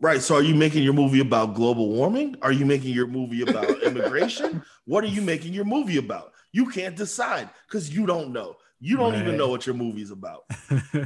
Right. So are you making your movie about global warming? Are you making your movie about immigration? What are you making your movie about? You can't decide because you don't know. You don't right. even know what your movie's about.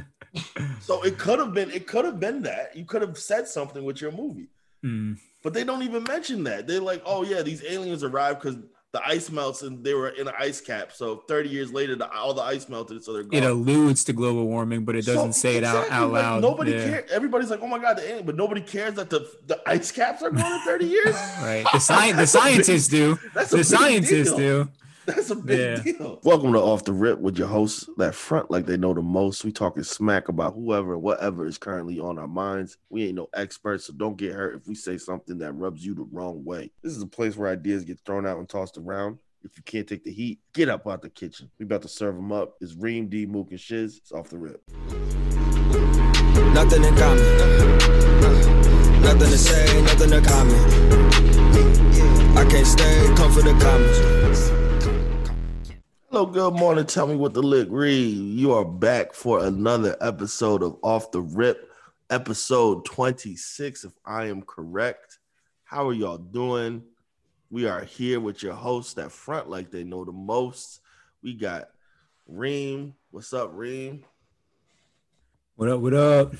so it could have been it could have been that. You could have said something with your movie. Mm. But they don't even mention that. They're like, oh yeah, these aliens arrived because the ice melts and they were in an ice cap. So 30 years later, the, all the ice melted, so they're gone. It alludes to global warming, but it doesn't so, say exactly, it out, out like, loud. Nobody yeah. cares. Everybody's like, oh my god, the but nobody cares that the, the ice caps are gone in 30 years. right. The science the scientists do. That's the scientists deal. do. That's a big yeah. deal. Welcome to Off the Rip with your hosts that front like they know the most. We talking smack about whoever, whatever is currently on our minds. We ain't no experts, so don't get hurt if we say something that rubs you the wrong way. This is a place where ideas get thrown out and tossed around. If you can't take the heat, get up out the kitchen. We about to serve them up. It's Reem, D, Mook, and Shizz. It's off the rip. Nothing in common. Nothing to say, nothing to comment. I can't stay, come for the comments. Hello, good morning. Tell me what the lick read. You are back for another episode of Off the Rip, episode 26, if I am correct. How are y'all doing? We are here with your hosts that front like they know the most. We got Reem. What's up, Reem? What up? What up?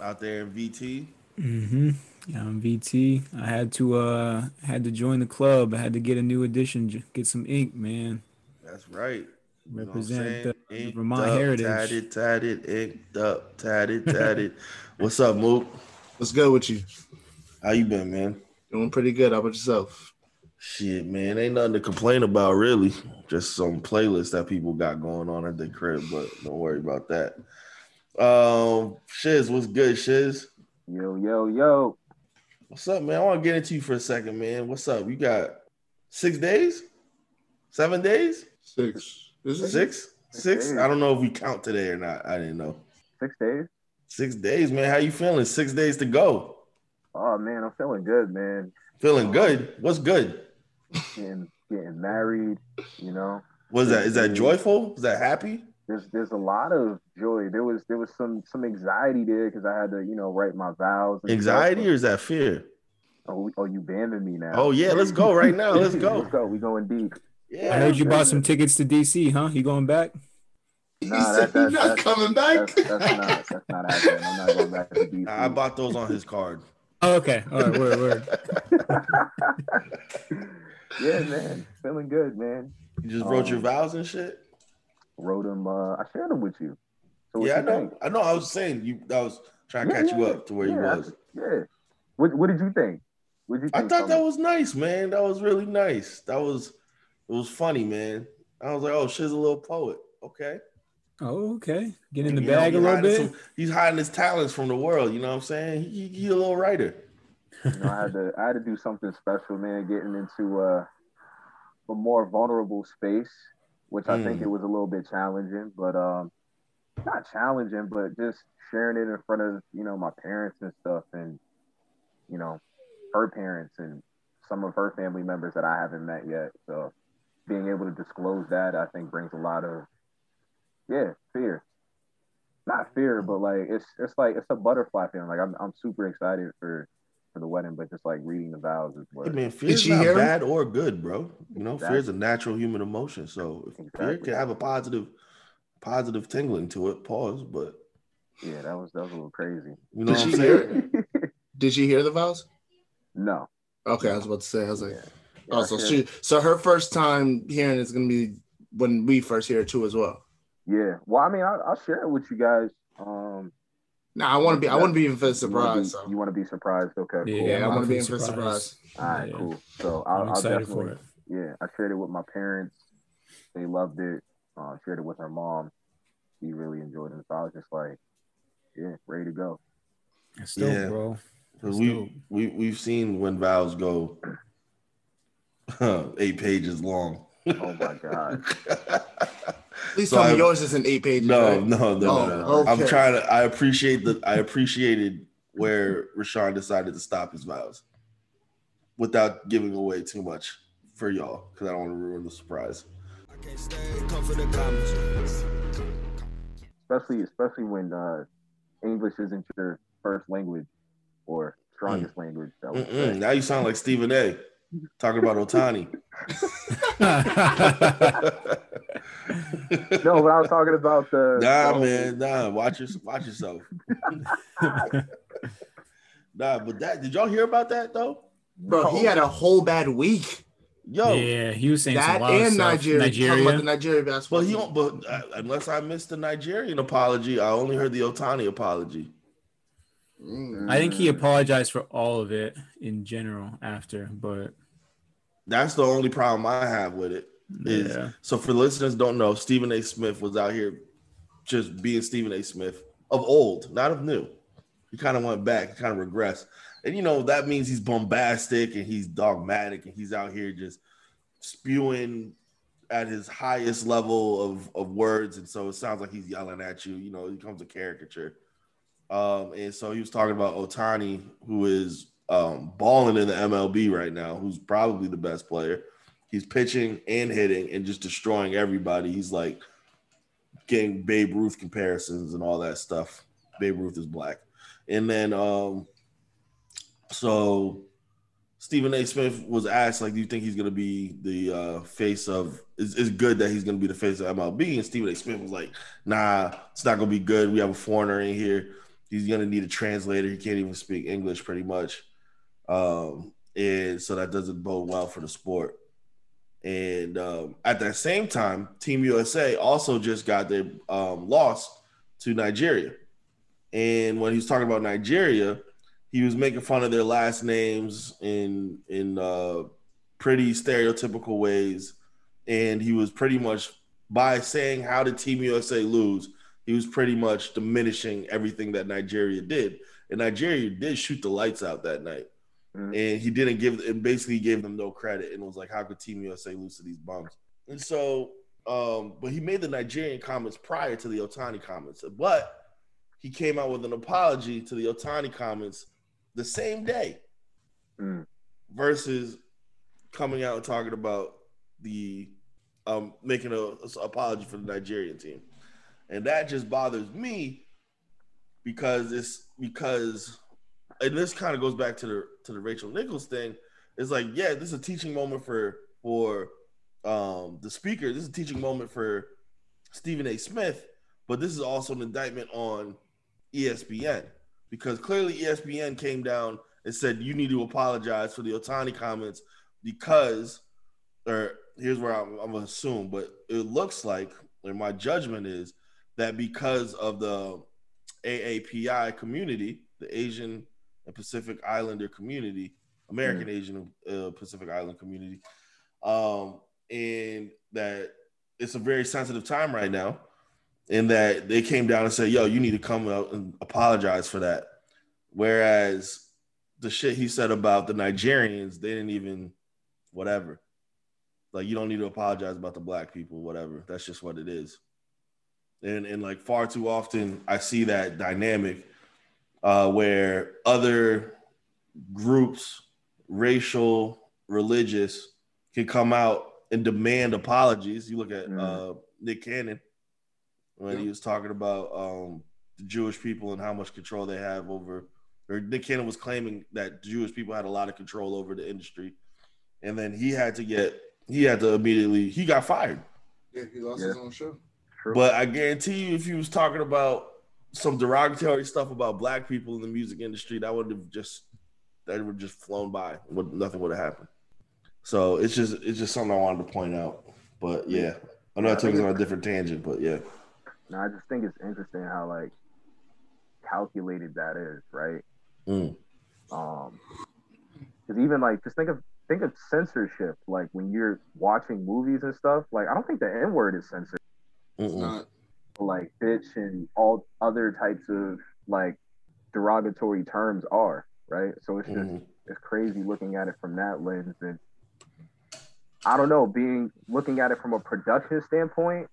Out there in VT. Mm-hmm. Yeah, I'm VT. I had to uh had to join the club. I had to get a new edition, get some ink, man. That's right. Represent the inked Vermont up, heritage. Tatted, tatted, inked up, tatted, tatted. What's up, Mook? What's good with you? How you been, man? Doing pretty good. How about yourself? Shit, man, ain't nothing to complain about really. Just some playlists that people got going on at the crib, but don't worry about that. Um, Shizz, what's good, Shizz? Yo, yo, yo. What's up, man? I want to get into you for a second, man. What's up? You got six days? Seven days? Six. Is it six? Six? six? I don't know if we count today or not. I didn't know. Six days. Six days, man. How you feeling? Six days to go. Oh man, I'm feeling good, man. Feeling um, good. What's good? getting getting married, you know. Was that is that joyful? Is that happy? There's there's a lot of joy. There was there was some some anxiety there because I had to you know write my vows. Anxiety stuff. or is that fear? Oh, oh, you banning me now? Oh yeah, let's go right now. Let's go. let's go. We going deep. Yeah, I heard you bought some tickets to DC, huh? You going back? Nah, that, that, not that's, coming back. That's, that's, not that's not happening. I'm not going back to DC. I bought those on his card. Oh, okay. All right. Word, word. yeah, man, feeling good, man. You just wrote um, your vows and shit. Wrote them. Uh, I shared them with you. So yeah, I know. Think? I know. I was saying you. I was trying to yeah, catch yeah, you up to where yeah, you was. Yeah. What What did you think? What did you think I thought that was nice, man. That was really nice. That was. It was funny, man. I was like, oh, she's a little poet. Okay. Oh, okay. Get in the you bag know, a little bit. Some, he's hiding his talents from the world. You know what I'm saying? He, he a little writer. you know, I had to I had to do something special, man. Getting into uh, a more vulnerable space, which I mm. think it was a little bit challenging, but um, not challenging, but just sharing it in front of you know my parents and stuff, and you know her parents and some of her family members that I haven't met yet. So being able to disclose that, I think brings a lot of yeah fear. Not fear, but like it's it's like it's a butterfly feeling. Like I'm I'm super excited for for the wedding, but just like reading the vows is what. I mean, fear's not bad or good, bro. You know, exactly. fear is a natural human emotion. So if exactly. fear can have a positive, positive tingling to it. Pause, but yeah, that was that was a little crazy. You know Did what I'm saying? Hear, Did she hear the vows? No. Okay, I was about to say. I was like, yeah. Yeah, oh, so she, so her first time hearing is gonna be when we first hear it too as well. Yeah. Well, I mean, I'll, I'll share it with you guys. Um, no, nah, I want to be. I want to be in for the surprise. You want to be, so. be, surprised? Okay. Yeah, cool. yeah I want to be in for surprise. All right, yeah. cool. So I'll, I'll definitely. Yeah, I shared it with my parents. They loved it. Uh, shared it with her mom. She really enjoyed it. So I was just like, yeah, ready to go. That's dope, yeah. bro. Because we we we've seen when vows go eight pages long. Oh my god. Please so tell me yours isn't eight pages. No, right? no, no, oh, no. Okay. I'm trying to. I appreciate the. I appreciated where Rashawn decided to stop his vows, without giving away too much for y'all, because I don't want to ruin the surprise. Especially, especially when uh, English isn't your first language, or strongest language. That Mm-mm. Now you sound like Stephen A. talking about Ohtani. no, but I was talking about the Nah, the- man, nah. Watch your, watch yourself. Nah, but that did y'all hear about that though? Bro, he had a whole bad week. Yo, yeah, he was saying some That wild and stuff. Nigeria. Talking about Nigeria. the Nigeria basketball. but he team. don't. But uh, unless I missed the Nigerian apology, I only heard the Ohtani apology. Mm. I think he apologized for all of it in general after, but That's the only problem I have with it. Is yeah. so for listeners don't know, Stephen A. Smith was out here just being Stephen A. Smith of old, not of new. He kind of went back, kind of regressed. And you know, that means he's bombastic and he's dogmatic and he's out here just spewing at his highest level of, of words. And so it sounds like he's yelling at you, you know, he becomes a caricature. Um, and so he was talking about Ohtani, who is um, balling in the MLB right now, who's probably the best player. He's pitching and hitting and just destroying everybody. He's like getting Babe Ruth comparisons and all that stuff. Babe Ruth is black. And then um so Stephen A. Smith was asked, like, do you think he's gonna be the uh face of is it's good that he's gonna be the face of MLB? And Stephen A. Smith was like, nah, it's not gonna be good. We have a foreigner in here. He's gonna need a translator. He can't even speak English pretty much. Um, and so that doesn't bode well for the sport. And um, at that same time, Team USA also just got their um, loss to Nigeria. And when he was talking about Nigeria, he was making fun of their last names in in uh, pretty stereotypical ways. And he was pretty much by saying how did Team USA lose, he was pretty much diminishing everything that Nigeria did. And Nigeria did shoot the lights out that night and he didn't give it basically gave them no credit. And was like how could team usa lose to these bums? And so um but he made the nigerian comments prior to the ohtani comments. But he came out with an apology to the ohtani comments the same day Mm. versus coming out and talking about the um making a, a apology for the nigerian team. And that just bothers me because it's because and this kind of goes back to the to the Rachel Nichols thing. It's like, yeah, this is a teaching moment for for um the speaker. This is a teaching moment for Stephen A. Smith, but this is also an indictment on ESPN because clearly ESPN came down and said you need to apologize for the Ohtani comments because, or here's where I'm, I'm gonna assume, but it looks like, or my judgment is that because of the AAPI community, the Asian and Pacific Islander community, American Asian uh, Pacific Island community, um, and that it's a very sensitive time right now, and that they came down and said, "Yo, you need to come out and apologize for that." Whereas the shit he said about the Nigerians, they didn't even, whatever. Like you don't need to apologize about the black people, whatever. That's just what it is. And and like far too often, I see that dynamic uh, where other groups, racial, religious, can come out and demand apologies. You look at Mm. uh, Nick Cannon when he was talking about um, the Jewish people and how much control they have over. Or Nick Cannon was claiming that Jewish people had a lot of control over the industry, and then he had to get he had to immediately he got fired. Yeah, he lost Yeah. his own show. True. But I guarantee you, if he was talking about some derogatory stuff about black people in the music industry, that would have just that would just flown by. Would nothing would have happened. So it's just it's just something I wanted to point out. But yeah, I know I took us on a different tangent, but yeah, No, I just think it's interesting how like calculated that is, right? Mm. Um, because even like just think of think of censorship, like when you're watching movies and stuff. Like I don't think the N word is censored. It's not. Like bitch and all other types of like derogatory terms are right. So it's just Mhm. it's crazy looking at it from that lens and I don't know, being looking at it from a production standpoint,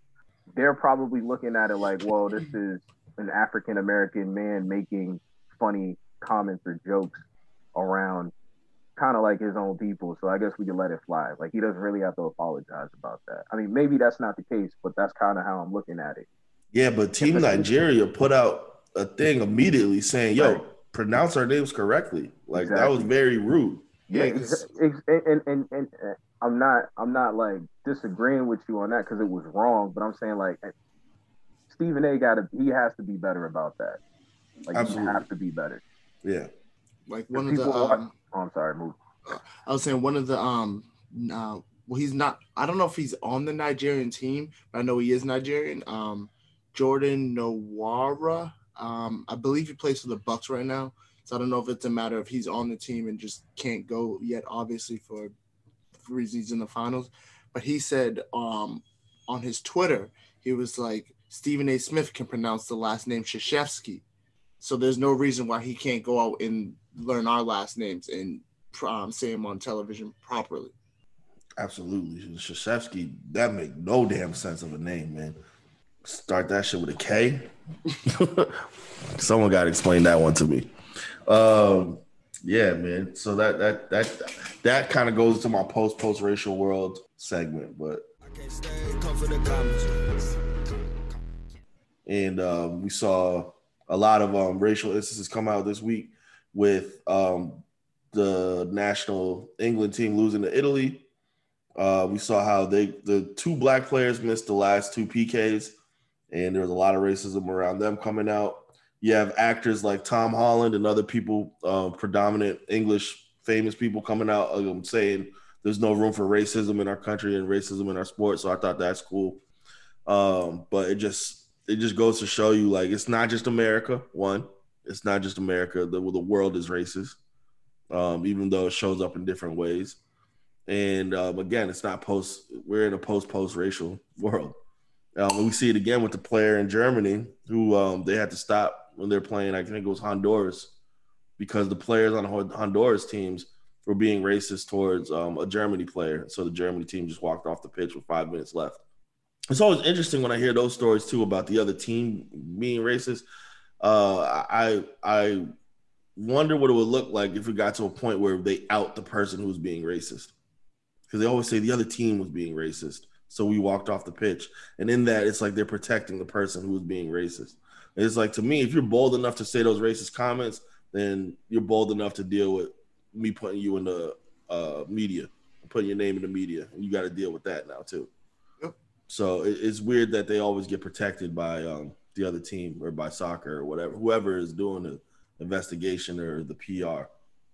they're probably looking at it like, well, this is an African American man making funny comments or jokes around kind of like his own people. So I guess we can let it fly. Like he doesn't really have to apologize about that. I mean, maybe that's not the case, but that's kind of how I'm looking at it. Yeah. But Team Nigeria put out a thing immediately saying, "Yo, Right. pronounce our names correctly. Like exactly. that was very rude. Yeah, and, and, and, and, I'm not I'm not like disagreeing with you on that because it was wrong, but I'm saying like Stephen A. got to he has to be better about that. Like Absolutely. you have to be better. Yeah. Like one of the. Um, oh, I'm sorry. Move. Uh, I was saying one of the um. Uh, well, he's not. I don't know if he's on the Nigerian team, but I know he is Nigerian. Um, Jordan Nwora. Um, I believe he plays for the Bucks right now. So I don't know if it's a matter of he's on the team and just can't go yet, obviously for reasons in the finals. But he said um, on his Twitter, he was like, Stephen A. Smith can pronounce the last name Krzyzewski. So there's no reason why he can't go out and learn our last names and um, say them on television properly. Absolutely. Krzyzewski, that make no damn sense of a name, man. Start that shit with a K. Someone got to explain that one to me. Um, yeah, man. So that that that that kind of goes to my post post racial world segment, but and um, we saw a lot of um, racial instances come out this week with um, the national England team losing to Italy. Uh, we saw how they the two black players missed the last two PKs, and there was a lot of racism around them coming out. You have actors like Tom Holland and other people, uh, predominant English famous people coming out um, saying there's no room for racism in our country and racism in our sport. So I thought that's cool. Um, but it just it just goes to show you like it's not just America. One, it's not just America. The the world is racist, um, even though it shows up in different ways. And um, again, it's not post. We're in a post post racial world. Um, we see it again with the player in Germany who um, they had to stop when they're playing. I think it was Honduras because the players on Honduras teams were being racist towards um, a Germany player. So the Germany team just walked off the pitch with five minutes left. It's always interesting when I hear those stories too about the other team being racist. Uh, I I wonder what it would look like if it got to a point where they out the person who's being racist, because they always say the other team was being racist, so we walked off the pitch. And in that, it's like they're protecting the person who was being racist. it's like to me, if you're bold enough to say those racist comments, then you're bold enough to deal with me putting you in the uh, media, putting your name in the media, and you got to deal with that now too. Yep. So it, it's weird that they always get protected by um, the other team or by soccer or whatever, whoever is doing the investigation or the PR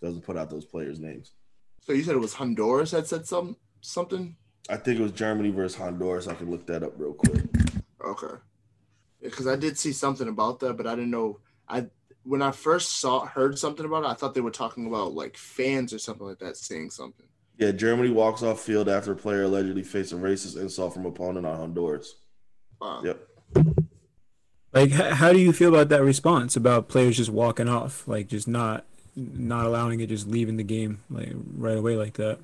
doesn't put out those players' names. So you said it was Honduras that said some something. I think it was Germany versus Honduras. I can look that up real quick. Okay. Because I did see something about that, but I didn't know. I when I first saw heard something about it, I thought they were talking about like fans or something like that saying something. Yeah, Germany walks off field after a player allegedly faced a racist insult from opponent on Honduras. Wow. Yep. Like, how do you feel about that response about players just walking off, like just not not allowing it, just leaving the game like right away like that?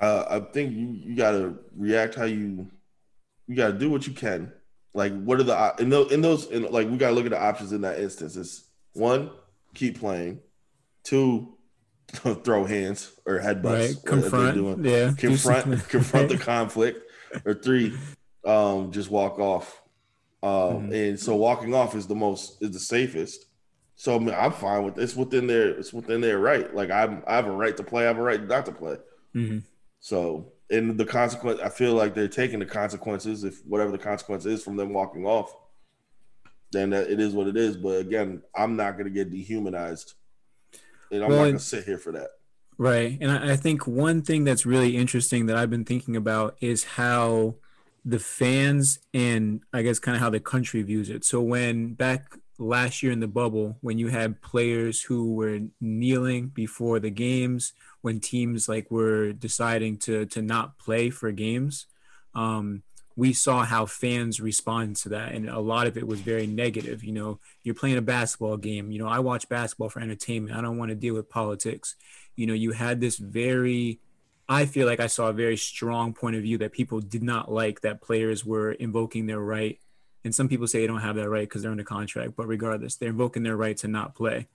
Uh, I think you, you got to react how you you got to do what you can. Like, what are the in those in those in, like we got to look at the options in that instance. It's one, keep playing. Two, throw hands or headbutts. Right. Confront. Yeah. Confront. confront the conflict. Or three, um, just walk off. Um, mm-hmm. and so walking off is the most is the safest. So I mean, I'm fine with it's within their it's within their right. Like I'm I have a right to play. I have a right not to play. Mm-hmm. So and the consequence, I feel like they're taking the consequences if whatever the consequence is from them walking off then it is what it is. But again, I'm not going to get dehumanized, and I'm well, not going to sit here for that. Right, and I, I think one thing that's really interesting that I've been thinking about is how the fans and I guess kind of how the country views it. So when back last year in the bubble, when you had players who were kneeling before the games, when teams like were deciding to to not play for games, um, we saw how fans respond to that and a lot of it was very negative you know. You're playing a basketball game you know i watch basketball for entertainment i don't want to deal with politics. You know you had this very i feel like i saw a very strong point of view that people did not like that players were invoking their right and some people say they don't have that right because they're under contract but regardless they're invoking their right to not play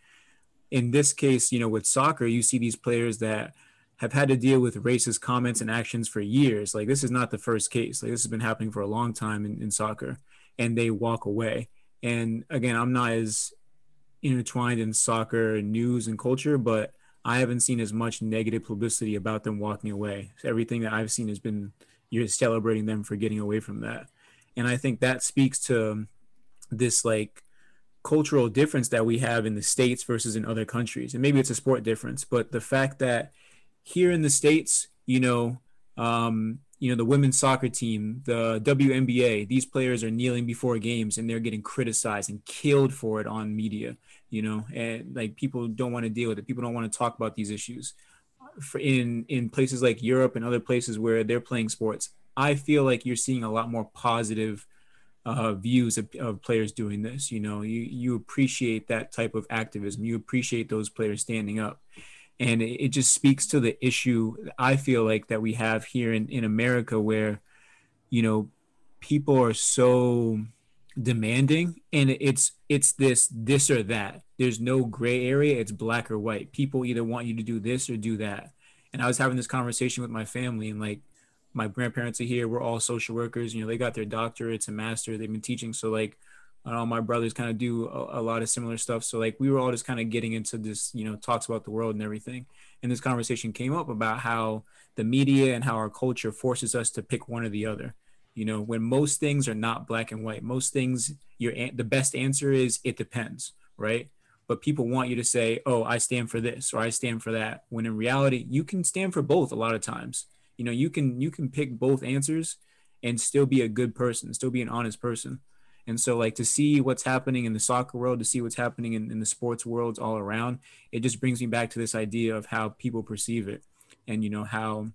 in this case you know with soccer you see these players that have had to deal with racist comments and actions for years. Like this is not the first case. Like this has been happening for a long time in, in soccer, and they walk away. And again, I'm not as intertwined in soccer news and culture, but I haven't seen as much negative publicity about them walking away. Everything that I've seen has been you're celebrating them for getting away from that. And I think that speaks to this like cultural difference that we have in the states versus in other countries. And maybe it's a sport difference, but the fact that here in the states, you know, um, you know, the women's soccer team, the WNBA, these players are kneeling before games and they're getting criticized and killed for it on media, you know, and like people don't want to deal with it. People don't want to talk about these issues. For in in places like Europe and other places where they're playing sports, I feel like you're seeing a lot more positive uh, views of, of players doing this. You know, you you appreciate that type of activism. You appreciate those players standing up. And it, it just speaks to the issue I feel like that we have here in, in America where, you know, people are so demanding and it's it's this this or that. There's no gray area. It's black or white. People either want you to do this or do that. And i was having this conversation with my family and like my grandparents are here we're all social workers you know they got their doctorates and master they've been teaching so like all my brothers kind of do a, a, lot of similar stuff. So like we were all just kind of getting into this, you know, talks about the world and everything. And this conversation came up about how the media and how our culture forces us to pick one or the other. You know, when most things are not black and white, most things your the best answer is it depends, right? But people want you to say, "Oh, I stand for this" or "I stand for that." When in reality, you can stand for both a lot of times. You know, you can you can pick both answers and still be a good person, still be an honest person. And so, like, to see what's happening in the soccer world, to see what's happening in, in the sports worlds all around, it just brings me back to this idea of how people perceive it. And, you know, how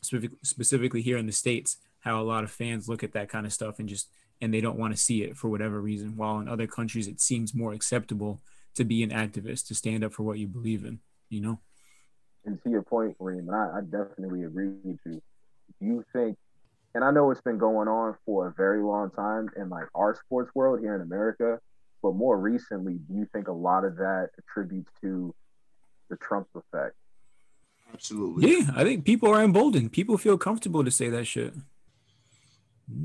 specific, specifically here in the States, how a lot of fans look at that kind of stuff and just, and they don't want to see it for whatever reason. While in other countries, it seems more acceptable to be an activist, to stand up for what you believe in, you know? And to your point, Reem, I, I definitely agree with you. Do you think and I know it's been going on for a very long time in like our sports world here in America, but more recently, do you think a lot of that attributes to the Trump effect? Absolutely. Yeah, I think people are emboldened. People feel comfortable to say that shit.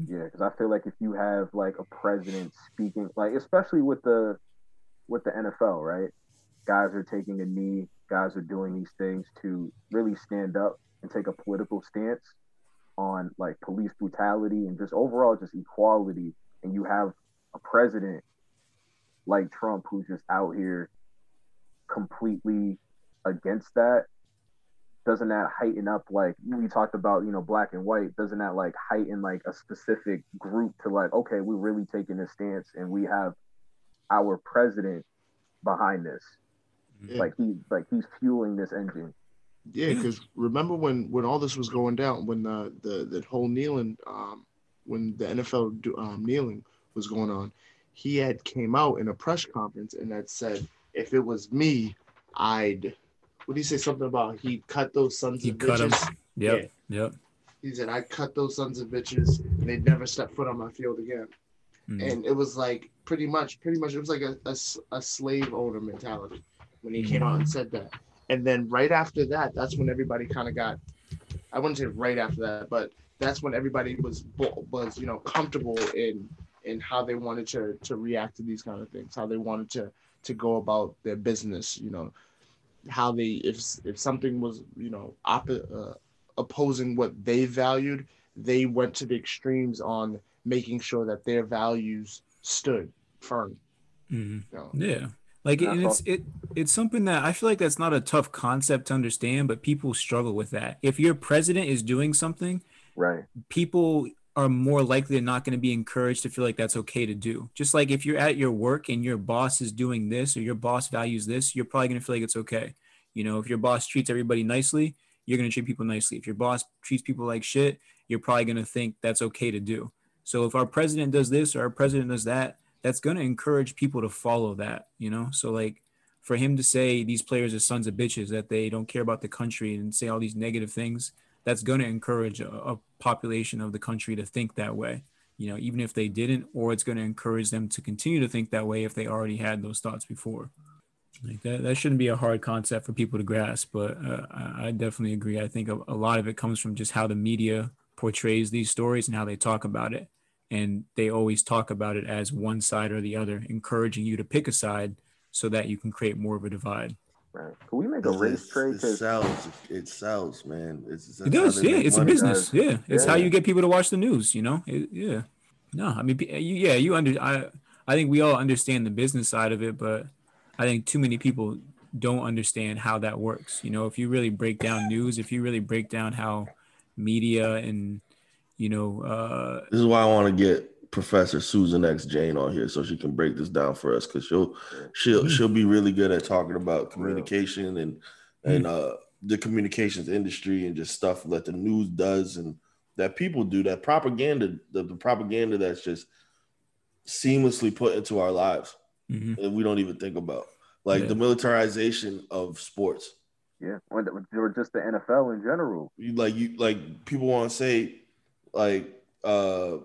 Yeah, because I feel like if you have like a president speaking, like especially with the with the NFL, right? Guys are taking a knee. Guys are doing these things to really stand up and take a political stance on like police brutality and just overall just equality. And you have a president like Trump who's just out here completely against that. Doesn't that heighten up like we talked about you know black and white. Doesn't that like heighten like a specific group to like okay we're really taking a stance and we have our president behind this yeah. like he like he's fueling this engine yeah, because remember when when all this was going down, when the the the whole kneeling, um, when the NFL do, um, kneeling was going on, he had came out in a press conference and had said, if it was me, I'd. What do you say? Something about he cut those sons he of cut bitches. Them. Yep. Yeah. Yep. He said, I cut those sons of bitches and they'd never step foot on my field again. Mm. And it was like pretty much, pretty much, it was like a, a, a slave owner mentality when he came out and said that. And then right after that, that's when everybody kind of got, I wouldn't say right after that, but that's when everybody was was you know comfortable in in how they wanted to to react to these kind of things, how they wanted to to go about their business, you know, how they if if something was you know op- uh, opposing what they valued, they went to the extremes on making sure that their values stood firm. Mm-hmm. You know? Yeah, like and it's it it's something that I feel like that's not a tough concept to understand, but people struggle with that. If your president is doing something, right, people are more likely than not going to be encouraged to feel like that's okay to do. Just like if you're at your work and your boss is doing this or your boss values this, you're probably going to feel like it's okay. You know, if your boss treats everybody nicely, you're going to treat people nicely. If your boss treats people like shit, you're probably going to think that's okay to do. So if our president does this or our president does that, that's going to encourage people to follow that, you know? So, like, for him to say these players are sons of bitches, that they don't care about the country and say all these negative things, that's going to encourage a, a population of the country to think that way, you know, even if they didn't, or it's going to encourage them to continue to think that way if they already had those thoughts before. Like that, that shouldn't be a hard concept for people to grasp, but uh, I definitely agree. I think a, a lot of it comes from just how the media portrays these stories and how they talk about it. And they always talk about it as one side or the other, encouraging you to pick a side so that you can create more of a divide. Right. Can we make a race It, trade? it 'Cause- sells. It sells, man. It's, It does, yeah. It's a business, yeah. It's how Yeah. you get people to watch the news, you know. It, yeah. No, I mean, you, yeah, you under. I, I think we all understand the business side of it, but I think too many people don't understand how that works. You know, if you really break down news, if you really break down how media and you know, uh, This is why I want to get Professor Susan X Jane on here so she can break this down for us because she'll she'll she'll be really good at talking about communication and and uh the communications industry and just stuff that the news does and that people do that propaganda the, the propaganda that's just seamlessly put into our lives mhm. and we don't even think about like Yeah. the militarization of sports Yeah, or or just the NFL in general. you like you like people want to say like uh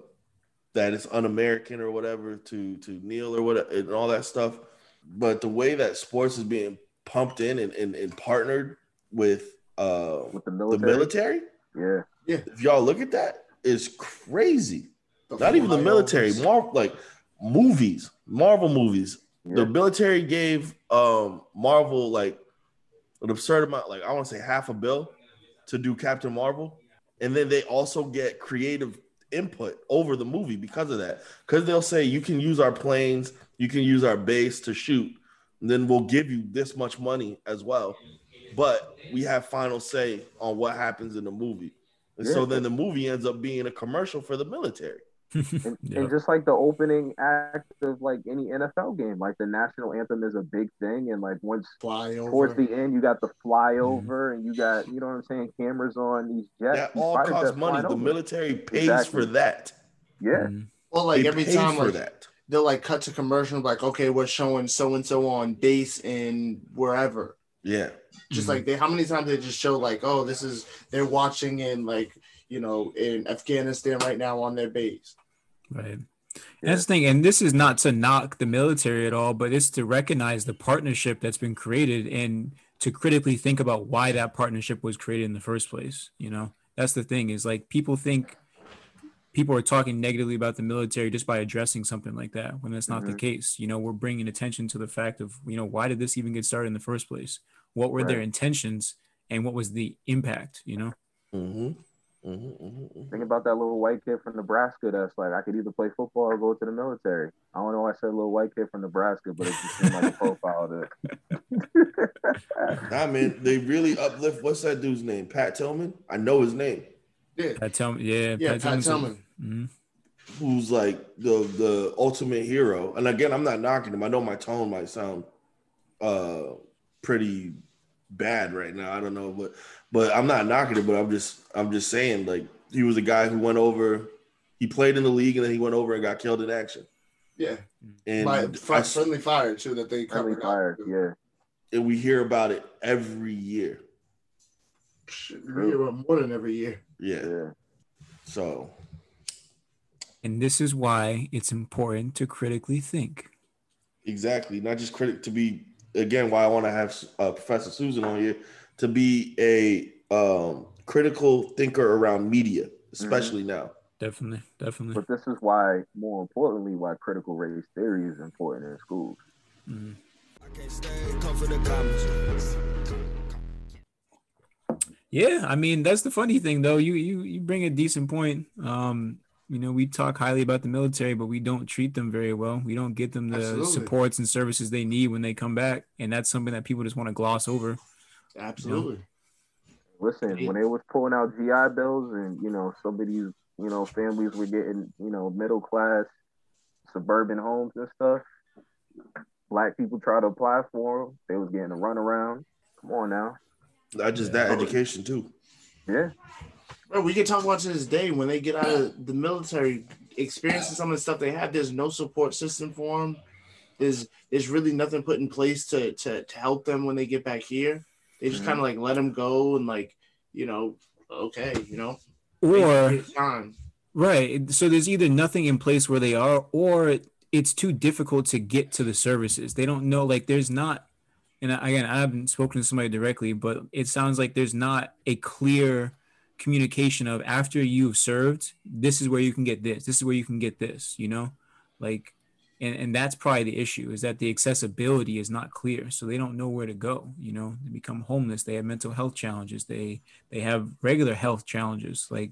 that it's un-American or whatever to to kneel or what and all that stuff. But the way that sports is being pumped in and, and, and partnered with uh with the the military. yeah, Yeah, if y'all look at that, is crazy. The Not even the military, more like movies, Marvel movies. yeah. The military gave um Marvel like an absurd amount, like I want to say half a bill to do Captain Marvel, and then they also get creative input over the movie because of that. Because they'll say you can use our planes, you can use our base to shoot, and then we'll give you this much money as well. But we have final say on what happens in the movie. And so then the movie ends up being a commercial for the military. And, Yeah. and just like the opening act of like any NFL game, like the national anthem is a big thing, and like once fly over. towards the end, you got the flyover, Mm-hmm. and you got you know what I'm saying, cameras on these jets. That all costs jets money. The over. military pays Exactly. for that. Yeah, Mhm. well, like they every time for like, that. they'll like cut to commercial, like okay, we're showing so and so on base in wherever. Yeah. Just Mhm. like they, how many times they just show like, oh, this is they're watching in like you know in Afghanistan right now on their base. Right. Yeah. That's the thing, and this is not to knock the military at all, but it's to recognize the partnership that's been created and to critically think about why that partnership was created in the first place. You know, that's the thing is like people think people are talking negatively about the military just by addressing something like that when that's not the Mhm. case. You know, we're bringing attention to the fact of, you know, why did this even get started in the first place? What were their intentions and what was the impact, you know? Mm-hmm. Mm-hmm, mm-hmm, think about that little white kid from Nebraska that's like, I could either play football or go to the military. I don't know why I said little white kid from Nebraska, but it just seemed like a profile to Nah, man, they really uplift. What's that dude's name? Pat Tillman. I know his name. Yeah, Pat Tillman, yeah, yeah, Pat Tillman's a- Tillman. Mhm. Who's like the the ultimate hero? And again, I'm not knocking him. I know my tone might sound uh pretty bad right now. I don't know, but but I'm not knocking it. But I'm just I'm just saying like he was a guy who went over. He played in the league and then he went over and got killed in action. Yeah, And by I fr- friendly fire too that they friendly covered fire. Yeah, and we hear about it every year. Shit, we hear about more than every year. Yeah. yeah. So And this is why it's important to critically think. exactly, not just critic to be again why I want to have uh, Professor Susan on here to be a um, critical thinker around media, especially now. Definitely, definitely. But this is why, more importantly, why critical race theory is important in schools. Mhm. I can't stay, come for the comments. Yeah, I mean that's the funny thing though. You you you bring a decent point. Um, you know, we talk highly about the military, but we don't treat them very well. We don't get them the Absolutely. supports and services they need when they come back, and that's something that people just want to gloss over. Absolutely. Listen, when they was pulling out GI bills, and you know, some of these, you know, families were getting, you know, middle class suburban homes and stuff. Black people try to apply for them. They was getting a runaround. Come on now, Not just that education too. yeah. Bro, we can talk about to this day when they get out of the military, experiencing some of the stuff they have. There's no support system for them. There's there's really nothing put in place to to, to help them when they get back here. They just Mhm. kind of like let them go and like you know, okay, you know, Or time. Right. So there's either nothing in place where they are, or it's too difficult to get to the services. They don't know, like, there's not, and again, I haven't spoken to somebody directly, but it sounds like there's not a clear communication of after you've served, this is where you can get this, this is where you can get this, you know? Like, and and that's probably the issue is that the accessibility is not clear so they don't know where to go you know they become homeless they have mental health challenges they they have regular health challenges like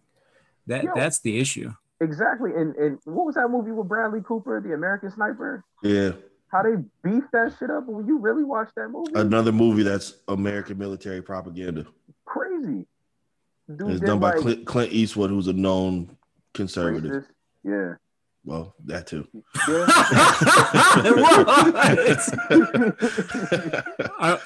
that Yo. that's the issue Exactly. And and what was that movie with Bradley Cooper, The American Sniper? Yeah, How they beefed that shit up. When you really watch that movie, another movie that's American military propaganda. crazy. Dude It's done by like Clint, Clint Eastwood, who's a known conservative. racist. Yeah. Well, that too. Yeah.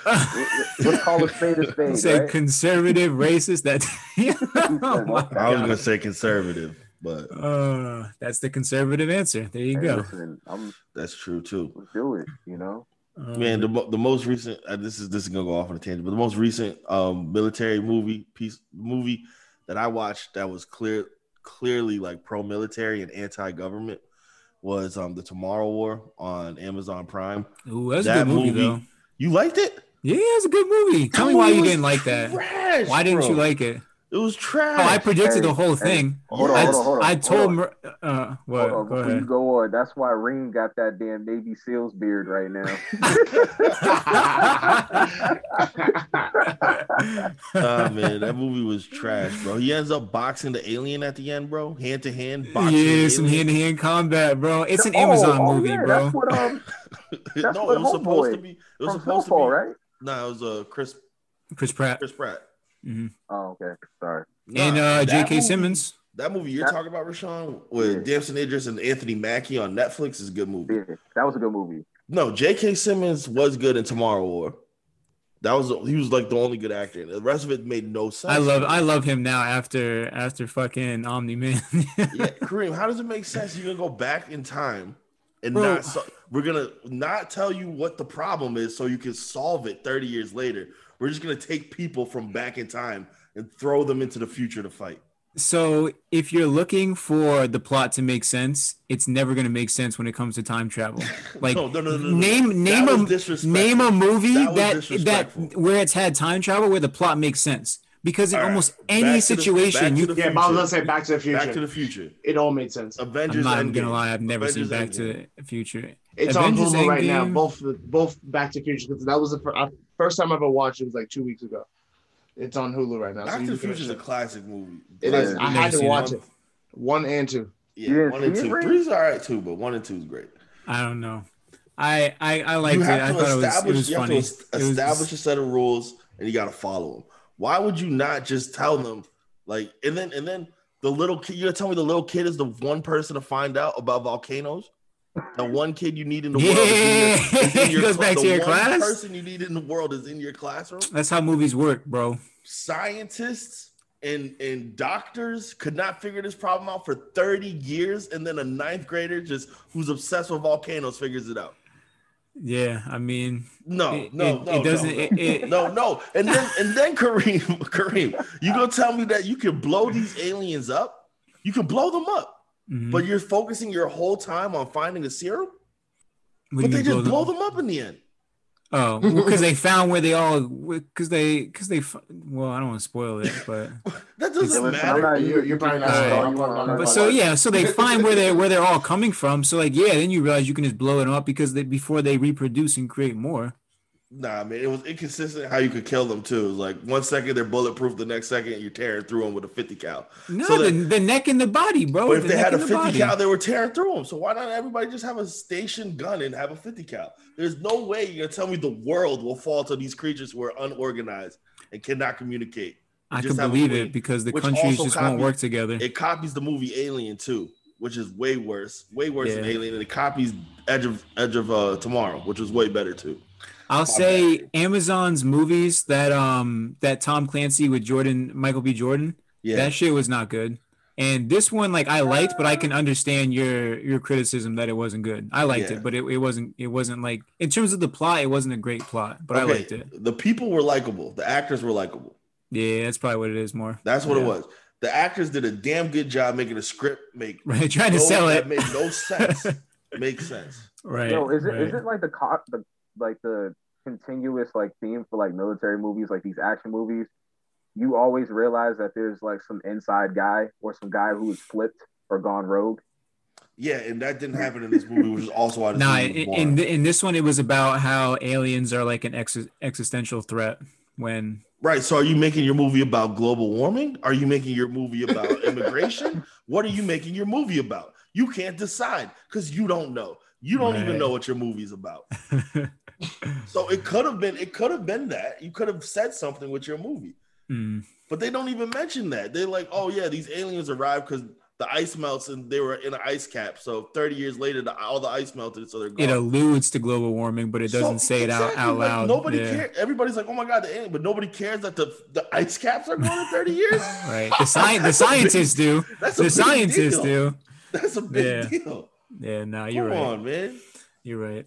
Let's call a spade a spade. say right? conservative racist that Oh I was gonna say conservative, but Uh, that's the conservative answer there you Hey, go listen, I'm that's true too. let's do it. You know. Um, Man, the, the most recent uh, this is this is gonna go off on a tangent, but the most recent um military movie piece movie that I watched that was clear clearly like pro military and anti government was um the Tomorrow War on Amazon Prime. ooh, that's a that good movie, movie- though. You liked it? yeah it's a good movie. Tell me why you didn't like that. Trash, why didn't you like it it? was trash. oh i predicted Hey, the whole hey, thing Hold on, I, hold on, hold on. I hold told on. Uh what Hold on, go before you ahead go on, that's why Reem got that damn Navy SEALs beard right now. Ah man, that movie was trash, bro. He ends up boxing the alien at the end, bro. Hand to hand boxing. yeah some hand-to-hand combat bro it's an Oh, amazon oh, movie yeah, bro That's what um no, what it was supposed Homeboy to be. It was from supposed to be. right? No, it was uh Chris chris pratt Chris Pratt. Mhm. Oh, okay. Sorry. Nah, and uh j.k movie- simmons That movie you're That- talking about, Rashawn, with Yeah. Damson Idris and Anthony Mackie on Netflix is a good movie. Yeah, that was a good movie. No, J.K. Simmons was good in Tomorrow War. That was he was like the only good actor. The rest of it made no sense. I love I love him now after after fucking Omni Man. yeah, Kareem, how does it make sense? You're gonna go back in time and Bro. not so, we're gonna not tell you what the problem is so you can solve it 30 years later. We're just gonna take people from back in time and throw them into the future to fight. so if you're looking for the plot to make sense, it's never gonna make sense when it comes to time travel. Like no, no, no, no, no. name That name a name a movie That that that where it's had time travel where the plot makes sense. Because in All right, almost back any to the- situation, you the Yeah, but I was gonna say Back to the Future. Back to the Future. it all made sense. Avengers. I'm not Endgame. gonna lie, I've never seen Back Endgame. to the Future. It's Avengers on Hulu right now. Both both Back to the Future because that was the fir- uh, first time I ever watched it was like two weeks ago. It's on Hulu right now. so Back you to the Future is a classic movie. It Yeah. is. I had to watch it? it. One and two. Yeah, You didn't one and two. Ray? Three's all right too, but one and two is great. I don't know. I I, I liked you it. have I to thought it was it establish. was you have funny. to It was- establish a set of rules, and you got to follow them. Why would you not just tell them, like, and then and then the little kid? You're gonna me the little kid is the one person to find out about volcanoes? The one kid you need in the world is in your, in Yeah, goes back the to your class? person you need in the world is in your classroom. That's how movies work, bro. Scientists and and doctors could not figure this problem out for 30 years, and then a ninth grader just who's obsessed with volcanoes figures it out. Yeah, I mean, No, it, no, it, no, it doesn't. no, It, it, no, no. And then and then Kareem, Kareem, you gonna tell me that you can blow these aliens up? You can blow them up, Mhm. but you're focusing your whole time on finding a serum. What But they just blow them? them up in the end. Oh, because they found where they all because they because they. Well, I don't want to spoil it, but That doesn't matter. not- You're, you're probably not. Alright. I'm not- but so yeah, so they find where they where they're all coming from. So like yeah, then you realize you can just blow it up because they before they reproduce and create more. Nah, man, it was inconsistent how you could kill them too. It was like one second they're bulletproof, the next second you're tearing through them with a 50 cal. No, So the, the neck and the body, bro. But if the they had a and the 50 body. cal, they were tearing through them. So why not everybody just have a station gun and have a 50 cal? There's no way you're gonna tell me the world will fall to these creatures who are unorganized and cannot communicate. I can believe it because the countries just won't work together. It copies the movie Alien too, which is way worse, way worse than Alien, and it copies Edge of Edge of uh, Tomorrow, which was way better too. I'll say Amazon's movies that um that Tom Clancy with Jordan Michael B. Jordan Yeah, that shit was not good. And this one, like I liked, but I can understand your your criticism that it wasn't good. I liked Yeah. it, but it, it wasn't it wasn't like in terms of the plot, it wasn't a great plot, but I liked it. The people were likable. The actors were likable. Yeah, that's probably what it is more. That's what Yeah. it was. The actors did a damn good job making a script make Right, trying to no- sell that it. made no sense. make sense. Right. No, is it is right. it like the co- the like the continuous like theme for like military movies, like these action movies? You always realize that there's like some inside guy or some guy who is flipped or gone rogue. Yeah, and that didn't happen in this movie, which is also why this Nah, in, in in this one, it was about how aliens are like an ex- existential threat. When Right. So are you making your movie about global warming? Are you making your movie about immigration? What are you making your movie about? You can't decide because you don't know. You don't even know what your movie's about. So it could have been, it could have been that. You could have said something with your movie. Mm, But they don't even mention that. They're like, oh yeah, these aliens arrived because the ice melts and they were in an ice cap. So 30 years later, the, all the ice melted, so they're gone. it alludes to global warming, but it doesn't So, say it out, exactly, out like, loud. nobody yeah. cares. Everybody's like, oh my god, the alien, but nobody cares that the, the ice caps are gone in 30 years. Right. The sci- the scientists do. That's The scientists deal. do. That's a big Yeah. deal. Yeah, no, you're right. on, man. You're right.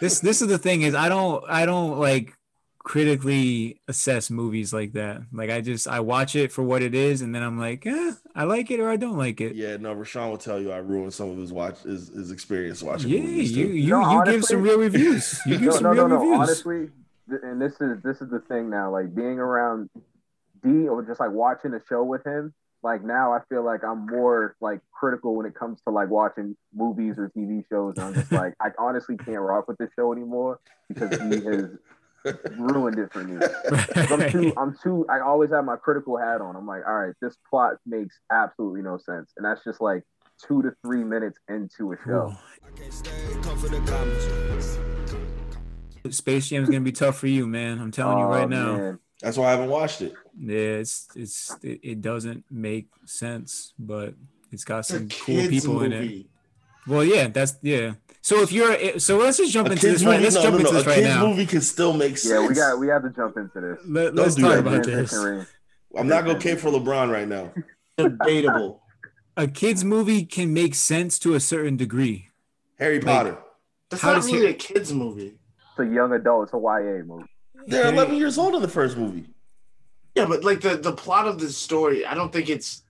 This this is the thing is I don't I don't like critically assess movies like that. Like I just I watch it for what it is and then I'm like, eh, I like it or I don't like it. Yeah, no, Rashawn will tell you I ruined some of his watch his, his experience watching Yeah, movies. you too. you, No, you give some real reviews. You give no, some no, real no, no. reviews. Honestly, and this is this is the thing now. Like being around D or just like watching a show with him. Like now, I feel like I'm more like critical when it comes to like watching movies or TV shows. And I'm just like, I honestly can't rock with this show anymore because he has ruined it for me. I'm too, I'm too. I always have my critical hat on. I'm like, all right, this plot makes absolutely no sense, and that's just like two to three minutes into a show. I can't stay, come for the comments. Space Jam's gonna be tough for you, man. I'm telling you Oh, right now. man. That's why I haven't watched it. Yeah, it's it's it, it doesn't make sense, but it's got It's some cool kids people in it. Well, yeah, that's yeah. So if you're eh, so let's just jump A into kids this right. movie, Let's no, jump no, into no. A this right kids now. movie can still make sense. Yeah, we got we have to jump into this. Let, Don't us do talk that, about this. Transition. I'm not gonna cape for LeBron right now. Debatable. A kids movie can make sense to a certain degree. Harry Potter. That's How not does really he- a kids movie. It's a young adult. It's a YA movie. They're Harry- 11 years old in the first movie. Yeah, but like the the plot of the story, I don't think it's.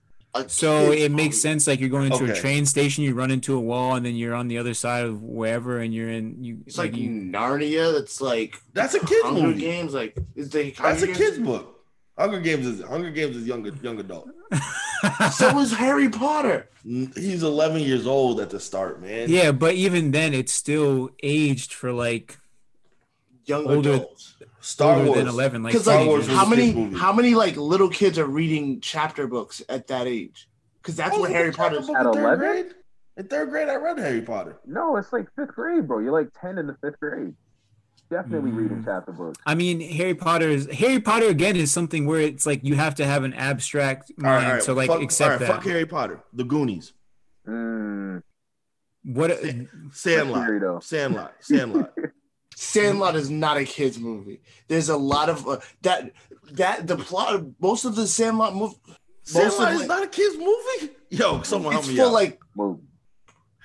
So it makes movie. sense. Like you're going to a train station, you run into a wall, and then you're on the other side of wherever, and you're in. You It's like you, Narnia. That's like That's a kids Hunger movie. Games. Like is the That's Hunger a Games- kids book. Hunger Games is Hunger Games is young young adult. So is Harry Potter. He's 11 years old at the start, man. yeah, but even then, it's still aged for like Young Older- adults. Star older Wars. than eleven. Like Because Star like Wars was how a many movie. how many like little kids are reading chapter books at that age? Because that's Oh, where Harry Potter. chapter At third 11? grade? In third grade, I read Harry Potter. No, it's like fifth grade, bro. You're like ten in the fifth grade. Definitely Mm. reading chapter books. I mean, Harry Potter is Harry Potter again is something where it's like you have to have an abstract All right, mind all right. to like fuck, accept all right, that. fuck Harry Potter. The Goonies. Mm, What? Sandlot. Theory, though. Sandlot. Sandlot. Sandlot is not a kids movie. There's a lot of uh, that that the plot. Most of the Sandlot movie. Sandlot is like- not a kids movie. Yo, someone help me for out. like, move.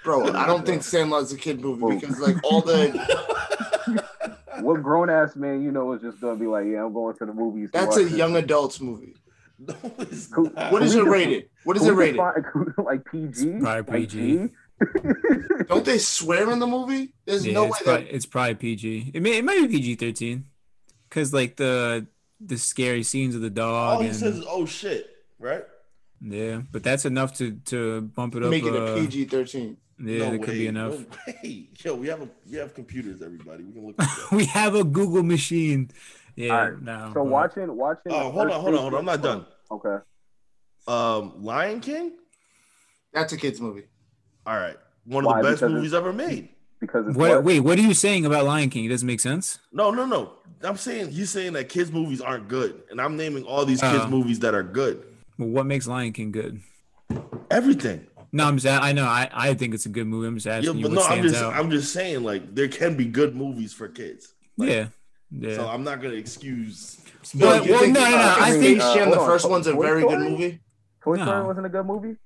bro. I don't think Sandlot is a kid movie Whoa. because like all the What grown ass man you know is just gonna be like, yeah, I'm going to the movies. that's a this. young adults movie. no, it's Who- not. What is it rated? What is it rated? find- like PG? Probably Like PG. G? Don't they swear in the movie? There's Yeah, no way it's, that probably, it's probably PG. It may it might be PG thirteen, because like the the scary scenes of the dog All he and says is, "Oh shit," right? yeah, but that's enough to to bump it up. make it uh, a PG thirteen. Yeah, no that could be enough. No way. Yo, we have a we have computers, everybody. We can look. We have a Google machine. Yeah, Alright, no. So but- watching, watching. oh, hold on, hold on, hold on. I'm not done. Okay. Um, Lion King. That's a kids movie. All right, one of Why? the best Because movies ever made. Because it's What, what? wait, what are you saying about Lion King? It doesn't make sense. No, no, no. I'm saying he's saying that kids movies aren't good, and I'm naming all these kids Oh. movies that are good. Well, what makes Lion King good? Everything. No, I'm just. I know. I, I think it's a good movie. I'm just Yeah, asking you but what no, I'm just out. I'm just saying like there can be good movies for kids. Like, yeah, yeah. So I'm not gonna excuse. Well, you well, no, no, no, uh, I Space think- Jam, uh, the hold on, first one's a Toy very good movie. Toy No. Story wasn't a good movie.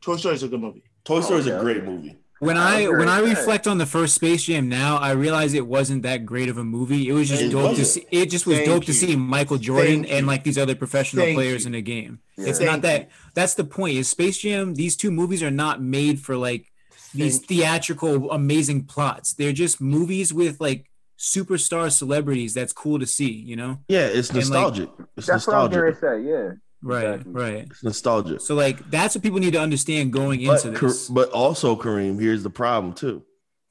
Toy Story is a good movie. Toy oh, Story is a great movie. when Oh, I when I reflect on the first Space Jam now, I realize it wasn't that great of a movie. It was just It dope to wasn't. see. It just was Thank dope to see Michael Jordan Thank and like these other professional Thank players you. in a game. Yeah. It's Thank not that. That's the point. Is Space Jam? These two movies are not made for like these Thank you. theatrical, amazing plots. They're just movies with like superstar celebrities. That's cool to see. You know. Yeah, it's And, like, nostalgic. it's That's what I was nostalgic. gonna say. Yeah. Right, Exactly. right. It's nostalgia. So like that's what people need to understand going But, into this. but also, Kareem, here's the problem too.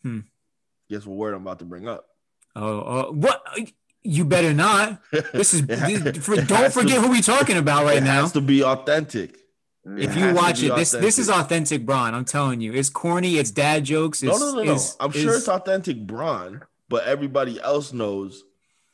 Hmm. Guess what word I'm about to bring up? Oh, oh, what? You better not. This is this- for, don't has to- forget who we're talking about right it now. has to be authentic. Mm. If you watch it, this this is authentic. Bron. I'm telling you, it's corny. It's dad jokes. No, It's, no, no, no. it's- I'm sure it's- it's authentic Bron, but everybody else knows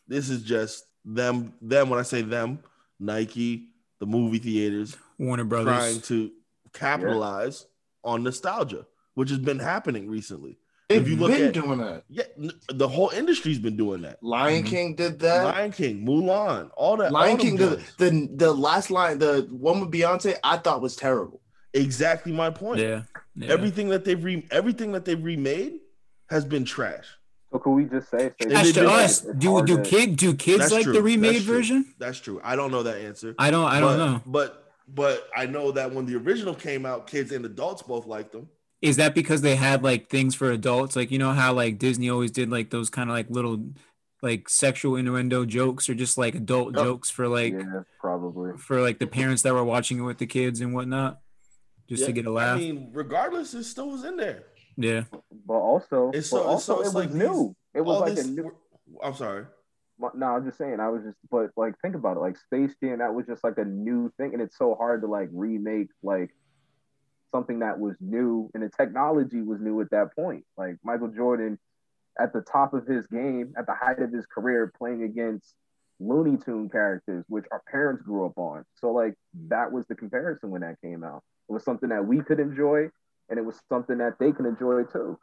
this is just them. Them when I say them, Nike, the movie theaters, Warner Brothers, trying to capitalize on nostalgia, which has been happening recently. They've If you look been at- doing that. Yeah, the whole industry's been doing that. Lion Mhm. King did that. Lion King, Mulan, all that. Lion all King, the, the the last line, the one with Beyonce, I thought was terrible. exactly my point. Yeah. yeah. Everything that they've re- everything that they've remade has been trash. So can we just say? say Trash to us. Do do kid do kids That's like true. the remade That's version? That's true. I don't know that answer. I don't. I don't but, know. But but I know that when the original came out, kids and adults both liked them. Is that because they had like things for adults? Like you know how like Disney always did like those kind of like little like sexual innuendo jokes or just like adult Yep. jokes for like yeah, probably. for like the parents that were watching it with the kids and whatnot, just to get a laugh. I mean, regardless, it still was in there. Yeah. But also, It's but so- it's so- also it's it was like new. It was like this- a new. I'm sorry. No, I'm just saying. I was just, but like, think about it. Like Space Jam, that was just like a new thing, and it's so hard to like remake like something that was new, and the technology was new at that point. Like Michael Jordan, at the top of his game, at the height of his career, playing against Looney Tune characters, which our parents grew up on. So like that was the comparison when that came out. It was something that we could enjoy, and it was something that they can enjoy too.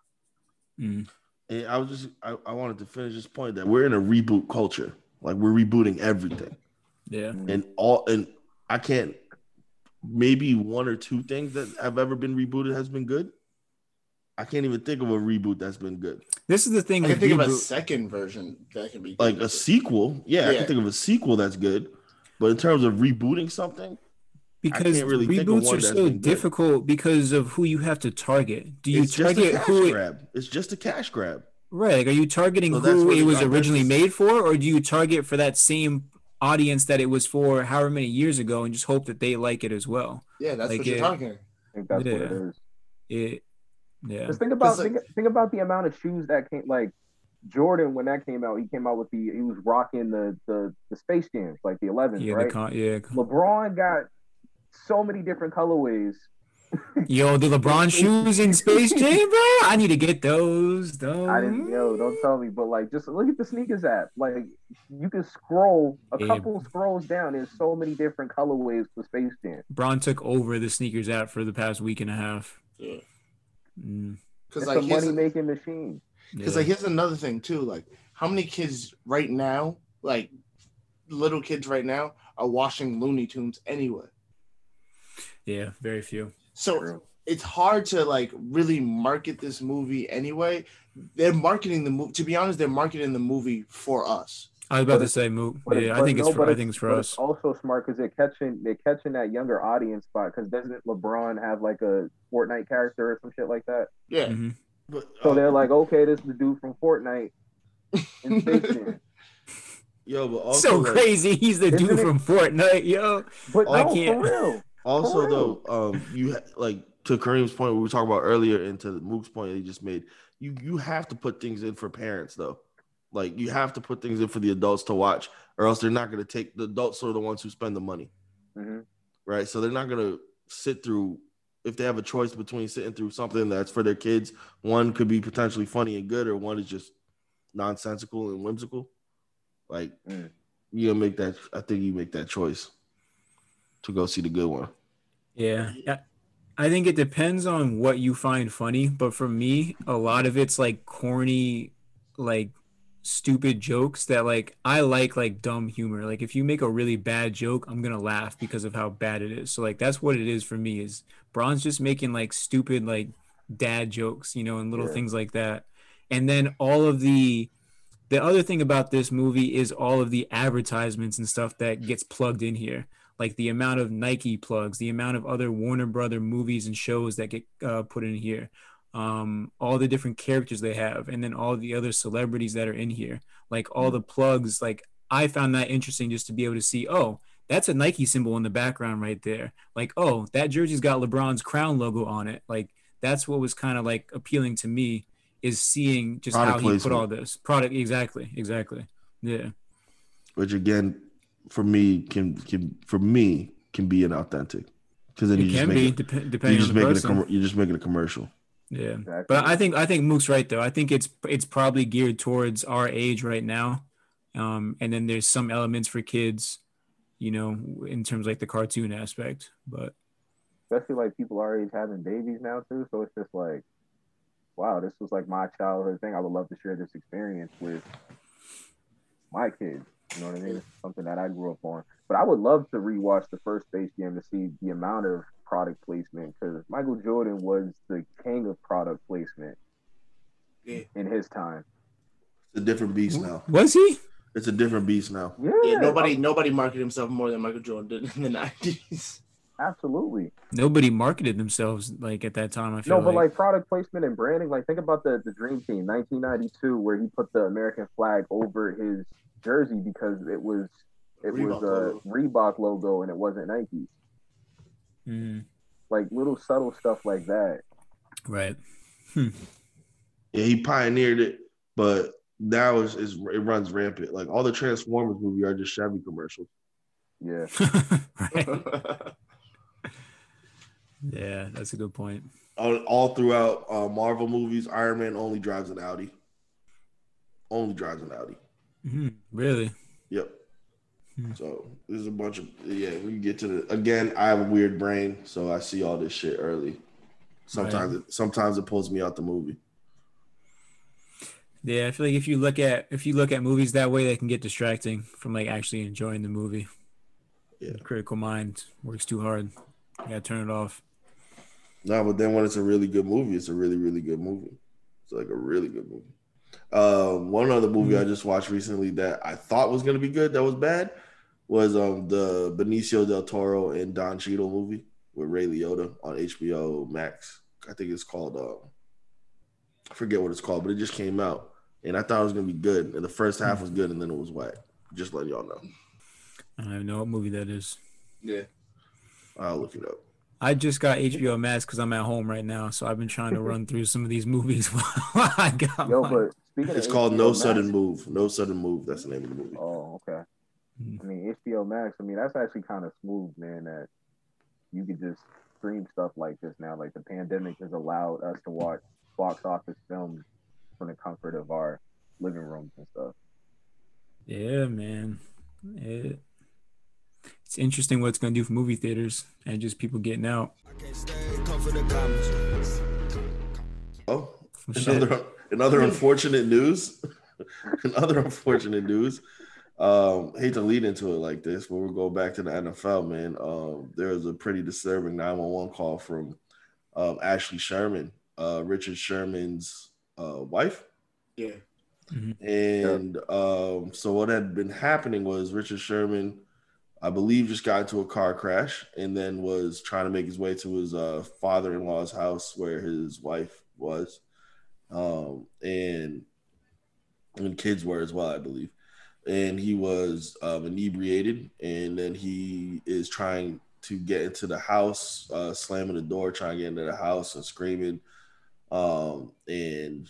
Mm. And I was just I, I wanted to finish this point that we're in a reboot culture. Like we're rebooting everything. Yeah. And all and I can't maybe one or two things that have ever been rebooted has been good. I can't even think of a reboot that's been good. This is the thing I can think of a second version that can be Like a sequel. Yeah, I can think of a sequel that's good. But in terms of rebooting something, because really reboots are so been good. difficult because of who you have to target. Do you it's just a target cash who? grab. It's just a cash grab. Right. Like, are you targeting So who it it- was originally just- made for, or do you target for that same audience that it was for however many years ago and just hope that they like it as well? Yeah, that's Like what you're it- talking. I think that's what it Yeah. is. It. Yeah. Just think about 'Cause, like- think, think about the amount of shoes that came like Jordan when that came out. He came out with the he was rocking the the, the Space Jams like the 11s, Yeah. right? The con- yeah. LeBron got so many different colorways. Yo, the LeBron shoes in Space Jam, bro. I need to get those. Those. I didn't yo, don't tell me, but like just look at the sneakers app. Like you can scroll a Yeah. couple scrolls down. There's so many different colorways for Space Jam. Bron took over the sneakers app for the past week and a half. Yeah. Mm, Because It's like a money making machine. Because yeah. like here's another thing too. Like how many kids right now, like little kids right now, are watching Looney Tunes anyway. Yeah, very few. So True. it's hard to like really market this movie anyway. They're marketing the movie. To be honest, they're marketing the movie for us. I was about But to say, Moot. But Yeah, I but think it's no, for. I think it's for but us. also smart because they're catching they're catching that younger audience spot. Because doesn't LeBron have like a Fortnite character or some shit like that? Yeah. Mhm. But So uh, they're like, okay, this is the dude from Fortnite in Space Jam. yo, but also So like, crazy. He's the dude it- from Fortnite, yo. But I can't- for real. Also, though, um, you like to Kareem's point, we were talking about earlier, and to Mook's point that he just made. You you have to put things in for parents, though. Like you have to put things in for the adults to watch, or else they're not going to take the adults are the ones who spend the money, hmm right? So they're not going to sit through. If they have a choice between sitting through something that's for their kids, one could be potentially funny and good, or one is just nonsensical and whimsical. Like Mm. you make that. I think you make that choice to go see the good one. Yeah. yeah. I think it depends on what you find funny, but for me, a lot of it's like corny, like stupid jokes that like I like like dumb humor. Like if you make a really bad joke, I'm gonna laugh because of how bad it is. So like that's what it is for me is Bron's just making like stupid like dad jokes, you know, and little Yeah. things like that. And then all of the the other thing about this movie is all of the advertisements and stuff that gets plugged in here like the amount of Nike plugs, the amount of other Warner Brother movies and shows that get uh, put in here, um, all the different characters they have, and then all the other celebrities that are in here, like all the plugs. Like I found that interesting just to be able to see, oh, that's a Nike symbol in the background right there. Like, oh, that jersey's got LeBron's crown logo on it. Like, that's what was kind of like appealing to me is seeing just Product how he placement. put all this product. Exactly, exactly. Yeah, which again, for me can can for me can be inauthentic because then it you just can make be it, dep- you're depending on just the making a com- you're just making a commercial. Yeah, Exactly. but I think I think Mook's right though. I think it's it's probably geared towards our age right now, um, and then there's some elements for kids, you know, in terms of like the cartoon aspect. But especially like people our age having babies now too. So it's just like, wow, this was like my childhood thing. I would love to share this experience with my kids. You know what I mean? It's something that I grew up on. But I would love to rewatch the first Space Jam to see the amount of product placement because Michael Jordan was the king of product placement Yeah. in his time. It's a different beast now. was he? It's a different beast now. Yeah, Yeah, nobody nobody marketed himself more than Michael Jordan did in the nineties. absolutely. Nobody marketed themselves like at that time. I feel No, but like, like product placement and branding, like think about the the Dream Team, 1992, where he put the American flag over his jersey because it was it Reebok was a logo. Reebok logo and it wasn't Nike. Mhm, Like little subtle stuff like that. right. Yeah, he pioneered it, but now is is it runs rampant. Like all the Transformers movie are just Chevy commercials. Yeah. Yeah, that's a good point. All, all throughout uh, Marvel movies, Iron Man only drives an Audi. Only drives an Audi. Mhm, Really? Yep. Hmm. So there's a bunch of yeah. We get to the again. I have a weird brain, so I see all this shit early. Sometimes it sometimes it pulls me out the movie. Yeah, I feel like if you look at if you look at movies that way, they can get distracting from like actually enjoying the movie. Yeah. Critical mind works too hard. You gotta turn it off. No, but then when it's a really good movie, it's a really really good movie. It's like a really good movie. Um, one other movie I just watched recently that I thought was gonna be good that was bad was um the Benicio del Toro and Don Cheadle movie with Ray Liotta on HBO Max. I think it's called um I forget what it's called, but it just came out and I thought it was gonna be good. And the first half was good and then it was whack. Just letting y'all know. I don't even know what movie that is. yeah. I'll look it up. I just got HBO Max because I'm at home right now, so I've been trying to run through some of these movies while I got yo, mine. but speaking It's of called HBO No Max- Sudden Move. No Sudden Move. That's the name of the movie. Oh, okay. Hmm. I mean HBO Max. I mean that's actually kind of smooth, man. That you could just stream stuff like this now. Like the pandemic has allowed us to watch box office films from the comfort of our living rooms and stuff. Yeah, man. It, it's interesting what it's gonna do for movie theaters and just people getting out. I can't stay, come for the comments. Oh, Shit. Another another unfortunate news. another unfortunate news. Um, hate to lead into it like this, but we'll go back to the NFL, man. Um, there was a pretty disturbing 911 call from um, Ashley Sherman, uh, Richard Sherman's uh, wife. Yeah. And um, so what had been happening was Richard Sherman, I believe, just got into a car crash and then was trying to make his way to his uh, father-in-law's house where his wife was, um, and and kids were as well, I believe. And he was um, inebriated, and then he is trying to get into the house, uh, slamming the door, trying to get into the house and screaming. Um, and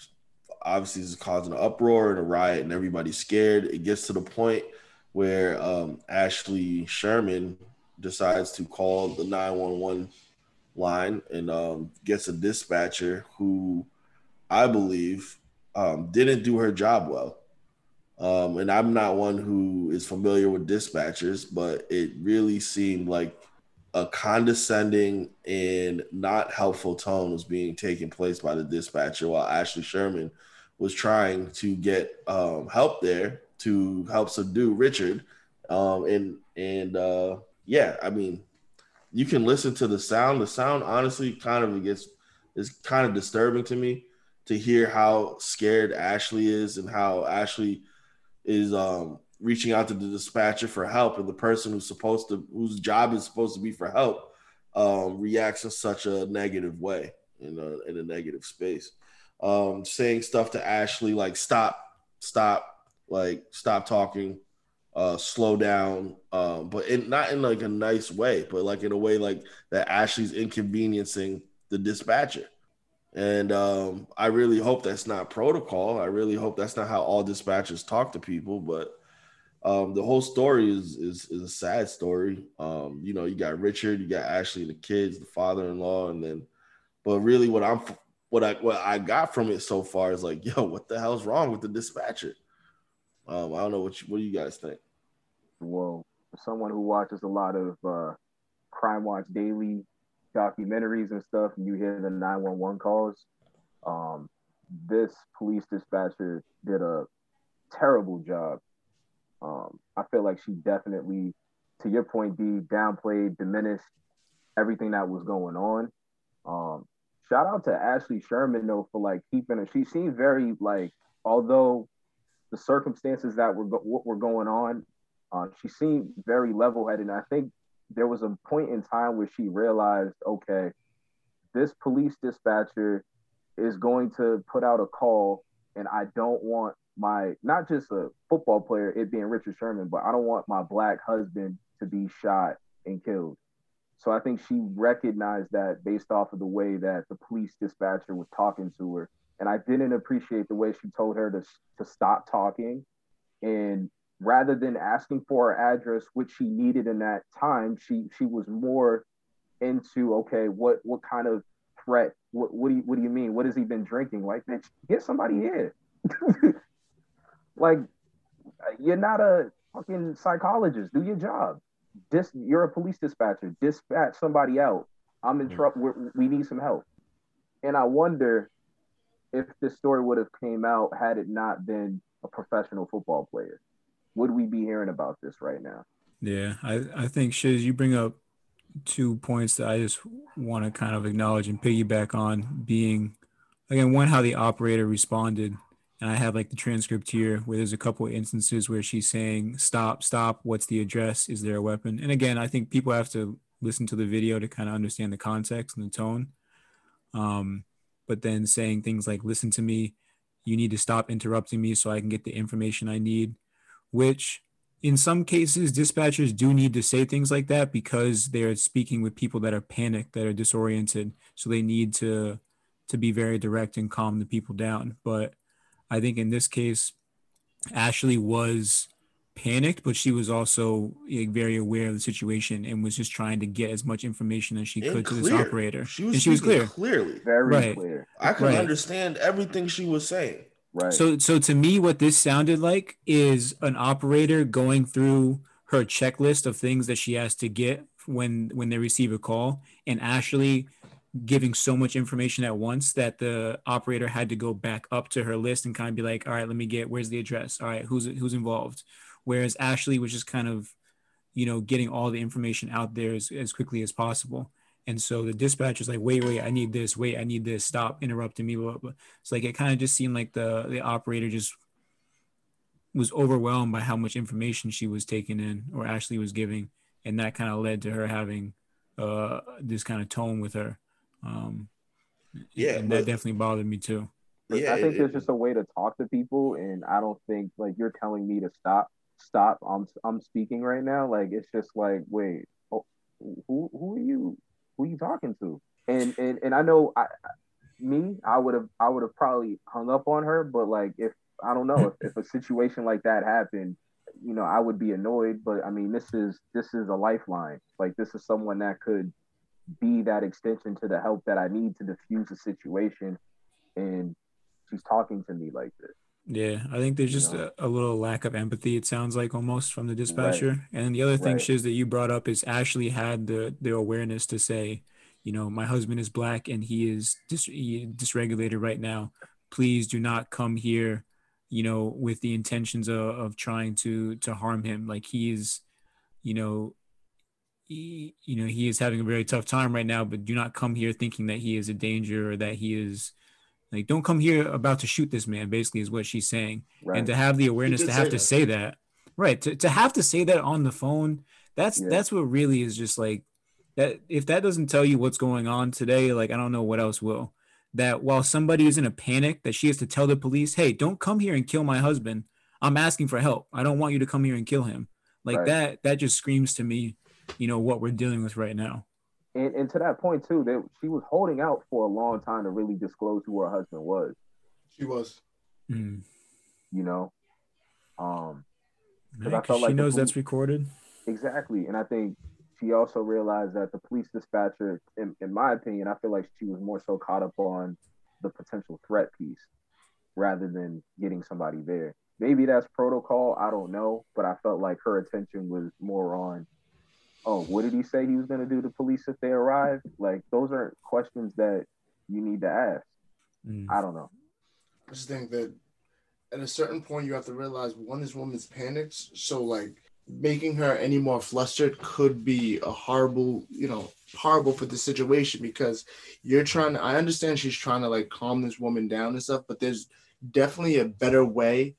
obviously this is causing an uproar and a riot and everybody's scared it gets to the point where um, ashley sherman decides to call the 911 line and um, gets a dispatcher who i believe um, didn't do her job well um, and i'm not one who is familiar with dispatchers but it really seemed like a condescending and not helpful tone was being taken place by the dispatcher while ashley sherman was trying to get um, help there to help subdue Richard. Um, and and uh, yeah, I mean, you can listen to the sound. The sound honestly kind of gets is kind of disturbing to me to hear how scared Ashley is and how Ashley is um, reaching out to the dispatcher for help, and the person who's supposed to whose job is supposed to be for help um, reacts in such a negative way in a in a negative space um, saying stuff to Ashley like stop, stop, like stop talking, uh, slow down, um, but in, not in like a nice way, but like in a way like that Ashley's inconveniencing the dispatcher. And um, I really hope that's not protocol. I really hope that's not how all dispatchers talk to people. But um, the whole story is, is is a sad story. Um, you know, you got Richard, you got Ashley, the kids, the father-in-law, and then, but really, what I'm what I what I got from it so far is like, yo, what the hell's wrong with the dispatcher? Um, I don't know what you, what do you guys think? Well, someone who watches a lot of uh, Crime Watch Daily documentaries and stuff, and you hear the 911 calls, um, this police dispatcher did a terrible job. Um, I feel like she definitely, to your point, D, downplayed, diminished everything that was going on. Um, shout out to Ashley Sherman though for like keeping her. She seemed very like, although the circumstances that were what were going on, uh, she seemed very level headed. I think there was a point in time where she realized, okay, this police dispatcher is going to put out a call, and I don't want my not just a football player, it being Richard Sherman, but I don't want my black husband to be shot and killed. So I think she recognized that based off of the way that the police dispatcher was talking to her. And I didn't appreciate the way she told her to, to stop talking and rather than asking for her address, which she needed in that time, she she was more into okay, what what kind of threat? What what do you what do you mean? What has he been drinking? Like, bitch, get somebody here. like, you're not a fucking psychologist. Do your job. Dis, you're a police dispatcher. Dispatch somebody out. I'm in mm-hmm. trouble. We need some help. And I wonder if this story would have came out had it not been a professional football player would we be hearing about this right now? Yeah, I, I think Shizz, you bring up two points that I just want to kind of acknowledge and piggyback on being again one how the operator responded. And I have like the transcript here where there's a couple of instances where she's saying, Stop, stop, what's the address? Is there a weapon? And again, I think people have to listen to the video to kind of understand the context and the tone. Um, but then saying things like, Listen to me, you need to stop interrupting me so I can get the information I need which in some cases dispatchers do need to say things like that because they're speaking with people that are panicked that are disoriented. So they need to to be very direct and calm the people down. But i think in this case ashley was panicked but she was also like, very aware of the situation and was just trying to get as much information as she and could clear. to this operator. She was, and she was clear. clearly. Very right. clear. I could right. understand everything she was saying Right. So so to me what this sounded like is an operator going through her checklist of things that she has to get when when they receive a call and Ashley giving so much information at once that the operator had to go back up to her list and kind of be like, all right, let me get where's the address? All right, who's who's involved? Whereas Ashley was just kind of, you know, getting all the information out there as, as quickly as possible. And so the dispatcher's like, wait, wait, I need this. Wait, I need this. Stop interrupting me. Blah, blah. It's like it kind of just seemed like the the operator just was overwhelmed by how much information she was taking in or Ashley was giving, and that kind of led to her having uh, this kind of tone with her. Um, yeah, and that definitely bothered me too. Yeah, I think there's just a way to talk to people, and I don't think like you're telling me to stop. Stop. I'm I'm speaking right now. Like it's just like, wait, oh, who who are you? Who you talking to? And and and I know I me, I would have I would have probably hung up on her, but like if I don't know if, if a situation like that happened, you know, I would be annoyed. But I mean, this is this is a lifeline. Like this is someone that could be that extension to the help that I need to diffuse the situation. And she's talking to me like this. Yeah, I think there's just a, a, little lack of empathy. It sounds like almost from the dispatcher. Right. And the other thing, right. Shizz, that you brought up is Ashley had the the awareness to say, you know, my husband is black and he is dis- he dysregulated right now. Please do not come here, you know, with the intentions of, of trying to to harm him. Like he is, you know, he, you know, he is having a very tough time right now. But do not come here thinking that he is a danger or that he is like, don't come here about to shoot this man, basically, is what she's saying. Right. And to have the awareness to have to that. say that, right? To, to have to say that on the phone, that's yeah. that's what really is just like that. If that doesn't tell you what's going on today, like I don't know what else will. That while somebody is in a panic, that she has to tell the police, "Hey, don't come here and kill my husband. I'm asking for help. I don't want you to come here and kill him. Like right. that, that just screams to me, you know, what we're dealing with right now. And, and to that point too, that she was holding out for a long time to really disclose who her husband was. She was. Mm. You know, um, because I felt like she knows police, that's recorded. Exactly, and I think she also realized that the police dispatcher, in, in my opinion, I feel like she was more so caught up on the potential threat piece rather than getting somebody there. Maybe that's protocol. I don't know, but I felt like her attention was more on, oh, what did he say he was going to do to police if they arrive? Like those aren't questions that you need to ask. Mm. I don't know. I just think that at a certain point you have to realize one is woman's panicked, so like making her any more flustered could be a horrible, you know, horrible for the situation because you're trying to, I understand she's trying to like calm this woman down and stuff, but there's definitely a better way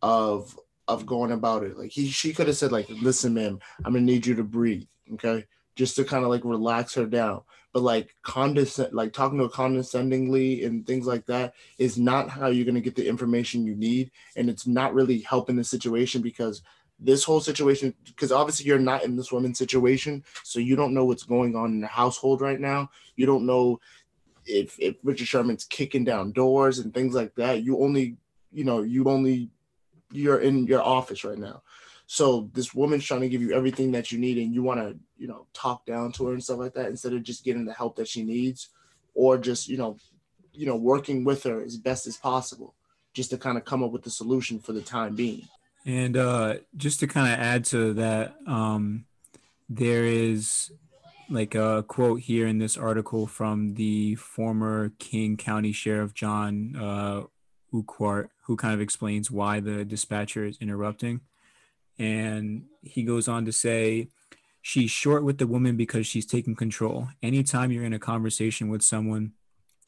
of of going about it. Like he she could have said, like, listen, ma'am, I'm gonna need you to breathe. Okay. Just to kind of like relax her down. But like condescend like talking to her condescendingly and things like that is not how you're gonna get the information you need. And it's not really helping the situation because this whole situation because obviously you're not in this woman's situation so you don't know what's going on in the household right now you don't know if, if richard sherman's kicking down doors and things like that you only you know you only you're in your office right now. So this woman's trying to give you everything that you need and you want to you know talk down to her and stuff like that instead of just getting the help that she needs or just you know you know working with her as best as possible just to kind of come up with the solution for the time being. And uh, just to kind of add to that, um, there is like a quote here in this article from the former King County Sheriff John uh, Urquhart, who kind of explains why the dispatcher is interrupting. And he goes on to say, She's short with the woman because she's taking control. Anytime you're in a conversation with someone,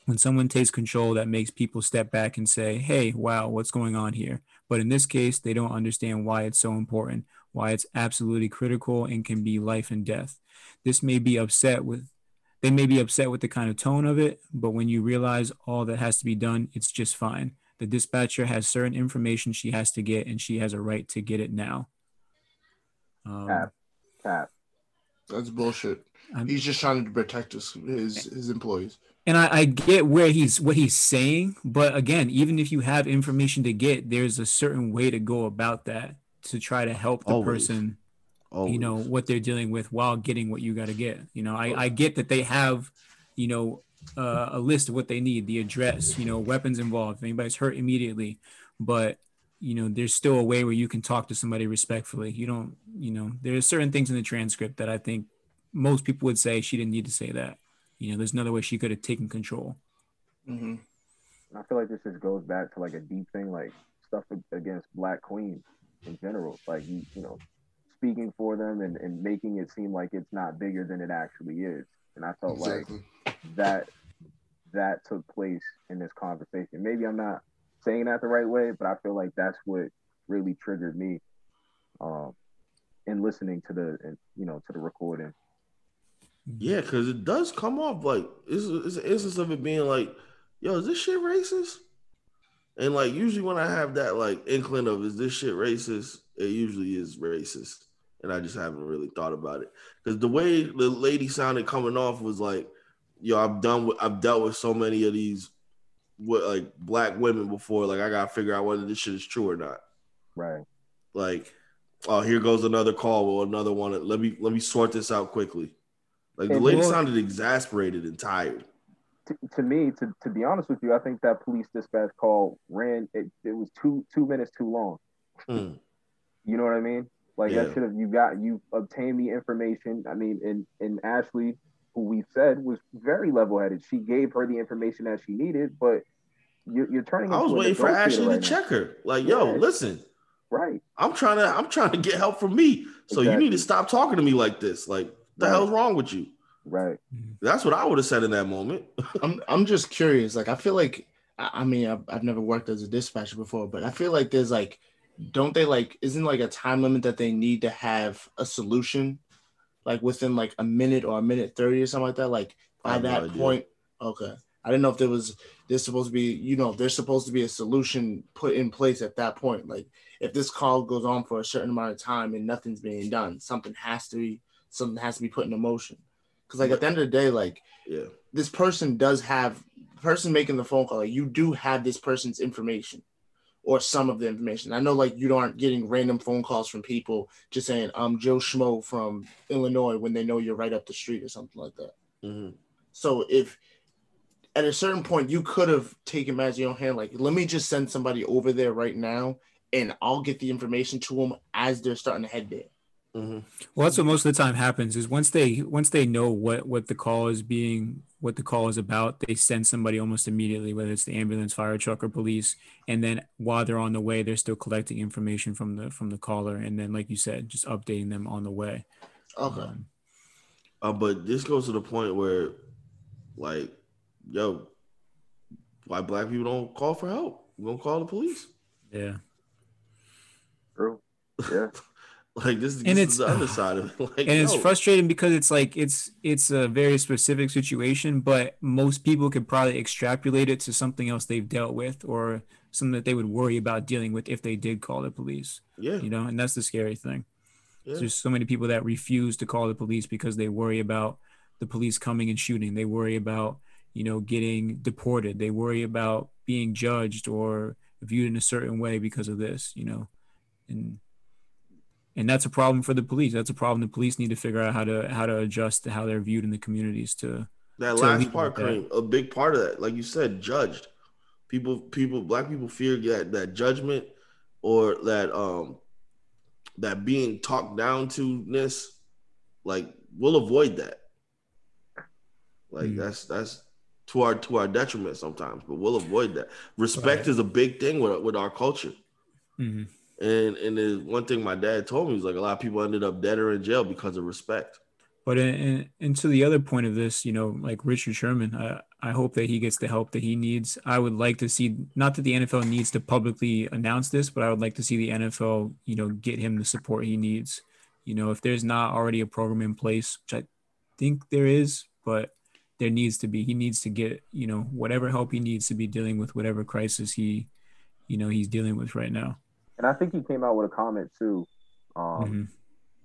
when someone takes control, that makes people step back and say, hey, wow, what's going on here? But in this case, they don't understand why it's so important, why it's absolutely critical and can be life and death. This may be upset with, they may be upset with the kind of tone of it, but when you realize all that has to be done, it's just fine. The dispatcher has certain information she has to get, and she has a right to get it now. Um, Cap. Cap. That's bullshit. I'm, He's just trying to protect his his, his employees and I, I, get where he's what he's saying, but again, even if you have information to get, there's a certain way to go about that to try to help the Always. person, Always. you know, what they're dealing with while getting what you got to get. You know, I, I get that they have, you know, uh, a list of what they need, the address, you know, weapons involved, if anybody's hurt immediately, but you know, there's still a way where you can talk to somebody respectfully. You don't, you know, there's certain things in the transcript that I think most people would say she didn't need to say that. You know, there's another way she could have taken control. Mm-hmm. I feel like this just goes back to like a deep thing, like stuff against black queens in general. Like you, you know, speaking for them and, and making it seem like it's not bigger than it actually is. And I felt exactly. like that that took place in this conversation. Maybe I'm not saying that the right way, but I feel like that's what really triggered me um in listening to the you know to the recording yeah, because it does come off like it's, it's an instance of it being like, yo, is this shit racist? And like usually when I have that like inkling of is this shit racist, it usually is racist. And I just haven't really thought about it. Because the way the lady sounded coming off was like, yo, I've done with I've dealt with so many of these what like black women before. Like I gotta figure out whether this shit is true or not. Right. Like, oh, here goes another call or another one. Let me let me sort this out quickly. Like the lady sounded exasperated and tired. To, to, me, to, to be honest with you, I think that police dispatch call ran it, it was two two minutes too long. Mm. You know what I mean? Like yeah. that should have you got you obtained the information. I mean, and and Ashley, who we said was very level headed. She gave her the information that she needed, but you're, you're turning. I was waiting for Ashley right to now. check her. Like, yo, yeah. listen. Right. I'm trying to I'm trying to get help from me. So exactly. you need to stop talking to me like this. Like the right. hell's wrong with you? Right. That's what I would have said in that moment. I'm I'm just curious. Like I feel like I mean I've, I've never worked as a dispatcher before, but I feel like there's like don't they like isn't like a time limit that they need to have a solution like within like a minute or a minute 30 or something like that like by that point okay I didn't know if there was there's supposed to be, you know, there's supposed to be a solution put in place at that point. Like if this call goes on for a certain amount of time and nothing's being done, something has to be something has to be put in motion. Because like at the end of the day, like Yeah. this person does have person making the phone call, like you do have this person's information or some of the information. I know like you aren't getting random phone calls from people just saying, I'm Joe Schmo from Illinois when they know you're right up the street or something like that. Mhm. So if at a certain point you could have taken matters in your own hand, like let me just send somebody over there right now and I'll get the information to them as they're starting to head there. Mhm. Well, that's what most of the time happens is once they once they know what what the call is being what the call is about, they send somebody almost immediately, whether it's the ambulance, fire truck, or police. And then while they're on the way, they're still collecting information from the from the caller, and then like you said, just updating them on the way. Okay. Um, Uh, but this goes to the point where, like, yo, why black people don't call for help? We don't call the police. yeah. True. Yeah. Like this, And is it's- the other side of it. Like, and it's frustrating because it's like it's it's a very specific situation but most people could probably extrapolate it to something else they've dealt with or something that they would worry about dealing with if they did call the police Yeah, you know and that's the scary thing. Yeah. there's so many people that refuse to call the police because they worry about the police coming and shooting. They worry about you know getting deported. They worry about being judged or viewed in a certain way because of this you know and and that's a problem for the police that's a problem the police need to figure out how to how to adjust to how they're viewed in the communities to That to last part. Kareem, a big part of that, like you said, judged. People, people, black people fear that that judgment or that um that being talked down to ness, like we'll avoid that. Like Mm. that's that's to our to our detriment sometimes, but we'll avoid that. Respect Right. is a big thing with with our culture. Mhm. And and there's one thing my dad told me was like a lot of people ended up dead or in jail because of respect. But in, and to the other point of this, you know, like Richard Sherman, I, I hope that he gets the help that he needs. I would like to see, not that the NFL needs to publicly announce this, but I would like to see the NFL, you know, get him the support he needs. You know, if there's not already a program in place, which I think there is, but there needs to be, he needs to get, you know, whatever help he needs to be dealing with whatever crisis he, you know, he's dealing with right now. And I think he came out with a comment too, um, Mhm.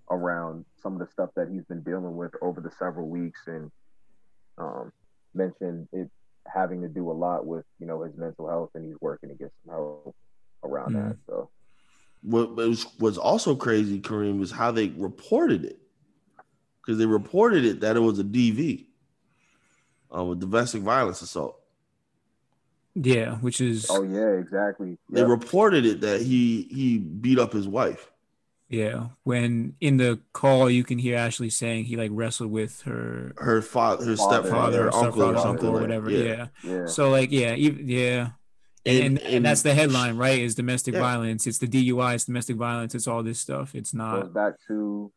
around some of the stuff that he's been dealing with over the several weeks, and um, mentioned it having to do a lot with you know his mental health, and he's working to get some help around that. So what was was also crazy, Kareem, was how they reported it. Because they reported it that it was a DV, um, a domestic violence assault. Yeah, which is, oh yeah, exactly. They Yep. reported it that he he beat up his wife. yeah, when in the call, you can hear Ashley saying he like wrestled with her Her father, her Father, stepfather, her or uncle, or something, uncle or like- whatever. Yeah. Yeah. yeah. So like, yeah, ev- yeah. And, and, that's the headline, right? Is domestic Yeah. violence. It's the DUI. It's domestic violence. It's all this stuff. It's not goes not. back to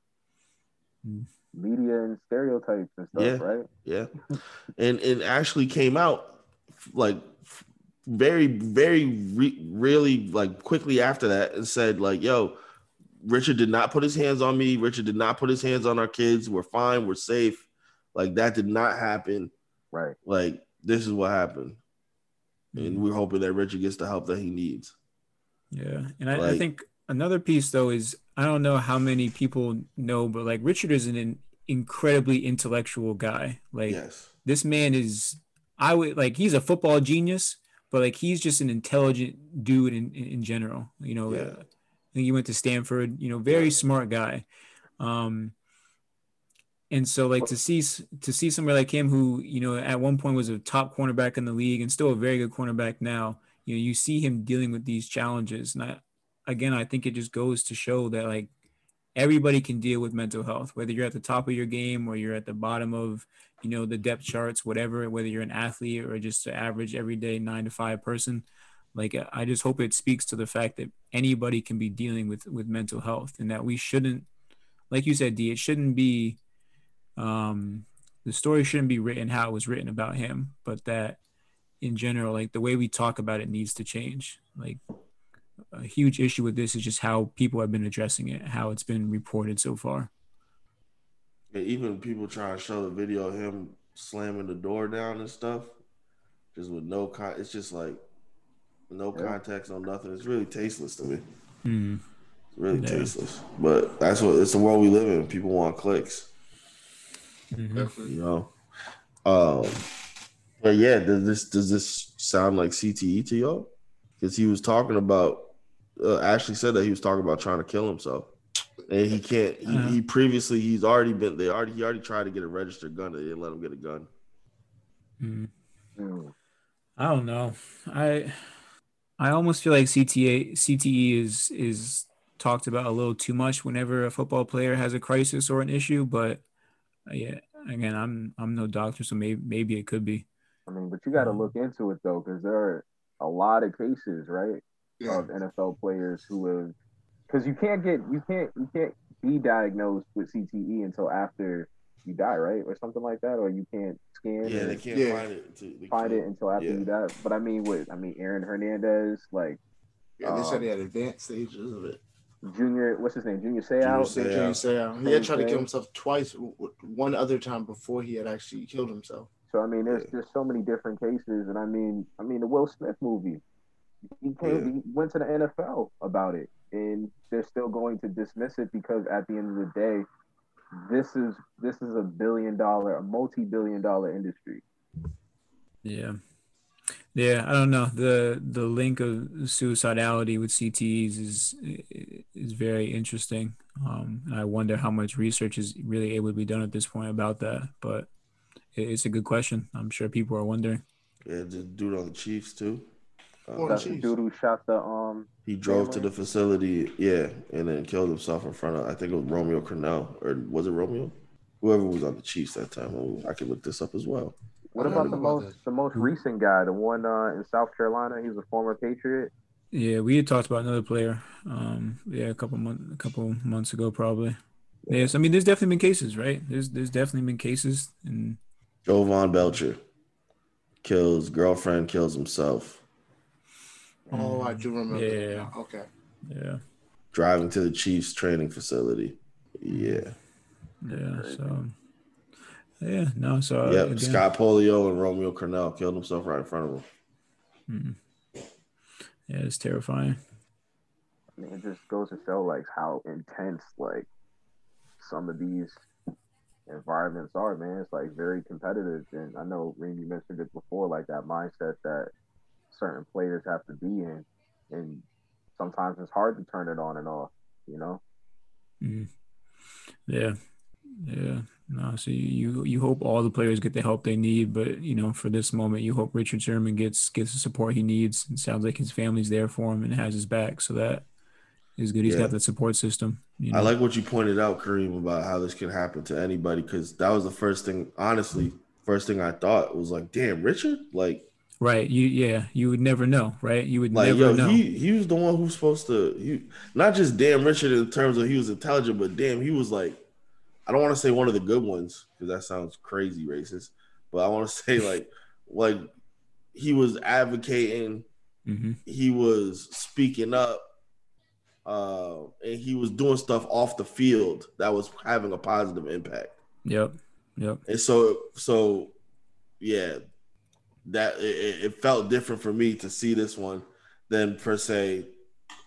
Mm. media and stereotypes and stuff, Yeah. right? Yeah, and and Ashley came out like very very re- really like quickly after that and said like, "Yo, Richard did not put his hands on me. Richard did not put his hands on our kids. We're fine. We're safe. Like that did not happen. Right. Like this is what happened, Mm. and we're hoping that Richard gets the help that he needs." Yeah, and I, I think another piece though is I don't know how many people know, but like Richard is an, incredibly intellectual guy. Like yes, this man is, I would like he's a football genius, but like he's just an intelligent dude in in, in general. You know, Yeah. uh, I think he went to Stanford. You know, very smart guy. Um, and so like to see to see somebody like him who you know at one point was a top cornerback in the league and still a very good cornerback now. You know, you see him dealing with these challenges, and I, again, I think it just goes to show that like everybody can deal with mental health, whether you're at the top of your game or you're at the bottom of you know the depth charts whatever whether you're an athlete or just an average everyday nine to five person. Like i just hope it speaks to the fact that anybody can be dealing with with mental health and that we shouldn't like you said d it shouldn't be um the story shouldn't be written how it was written about him but that in general like the way we talk about it needs to change. Like a huge issue with this is just how people have been addressing it how it's been reported so far and even people trying to show the video of him slamming the door down and stuff. just with no con. It's just like no Yeah. context, no nothing. It's really tasteless to me. Mm. It's really Yeah. tasteless. But that's what it's the world we live in. People want clicks. Mhm. Definitely. you know. Um, but yeah, does this does this sound like CTE to y'all? Because he was talking about. Uh, Ashley said that he was talking about trying to kill himself, and he can't. He, he previously he's already been. They already he already tried to get a registered gun. They didn't let him get a gun. Mm. Mm. I don't know. I I almost feel like CTA CTE is is talked about a little too much whenever a football player has a crisis or an issue. But uh, yeah, again, I'm I'm no doctor, so maybe maybe it could be. I mean, but you got to look into it though, because there are a lot of cases, right, Yeah. of NFL players who have, because you can't get, you can't, you can't be diagnosed with CTE until after you die, right, or something like that, or you can't scan. Yeah, or they can't Yeah. find it. until- they find it can't- until after yeah. you die. But I mean, with I mean, Aaron Hernandez, like Yeah, they said Um, he had advanced stages of it. Junior, what's his name, Junior Seau. Junior Yeah, Yeah. Seau. He had tried to kill himself twice, w- w- one other time before he had actually killed himself. So I mean, there's Yeah. there's so many different cases, and I mean, I mean, the Will Smith movie, he came, he went to the NFL about it, and they're still going to dismiss it because at the end of the day, this is this is a billion dollar, a multi billion dollar industry. Yeah. Yeah, I don't know. The the link of suicidality with CTEs is is very interesting. Um, and I wonder how much research is really able to be done at this point about that. But it's a good question. I'm sure people are wondering. Yeah, the dude on the Chiefs too. Oh, Um, That's the dude who shot the um. he drove to the facility, yeah, and then killed himself in front of. I think it was Romeo Crennel, or was it Romeo? Whoever was on the Chiefs that time. Oh, I could look this up as well. What about the about most the most recent guy, the one uh, in South Carolina? He was a former Patriot. Yeah, we had talked about another player. Um, yeah, a couple months a couple months ago, probably. Yes, I mean, there's definitely been cases, right? There's there's definitely been cases, and Jovan Belcher kills girlfriend, kills himself, Oh, I do remember. Yeah. now. Okay. yeah, driving to the Chiefs training facility. Yeah. yeah. So, yeah, no. So yep. again, Scott Pioli and Romeo Crennel killed himself right in front of him. mm. yeah, it's terrifying. I mean, it just goes to show like how intense like some of these environments are, man. It's like very competitive, and I know Reem, you mentioned it before, like that mindset that certain players have to be in, and sometimes it's hard to turn it on and off. You know, Mm. Yeah, yeah. No, so you you hope all the players get the help they need, but you know, for this moment, you hope Richard Sherman gets gets the support he needs. It sounds like his family's there for him and has his back, so that is good. He's Yeah. got that support system. You know? I like what you pointed out, Kareem, about how this can happen to anybody because that was the first thing, honestly, first thing I thought was like, damn, Richard? Like, right. You yeah, you would never know, right? You would like never yo, know. he he was the one who's supposed to he not just damn Richard in terms of he was intelligent, but damn, he was like, I don't want to say one of the good ones because that sounds crazy racist, but I want to say like like he was advocating, hmm he was speaking up, uh, and he was doing stuff off the field that was having a positive impact. Yep. Yep. And so, so yeah, that it, it felt different for me to see this one than per se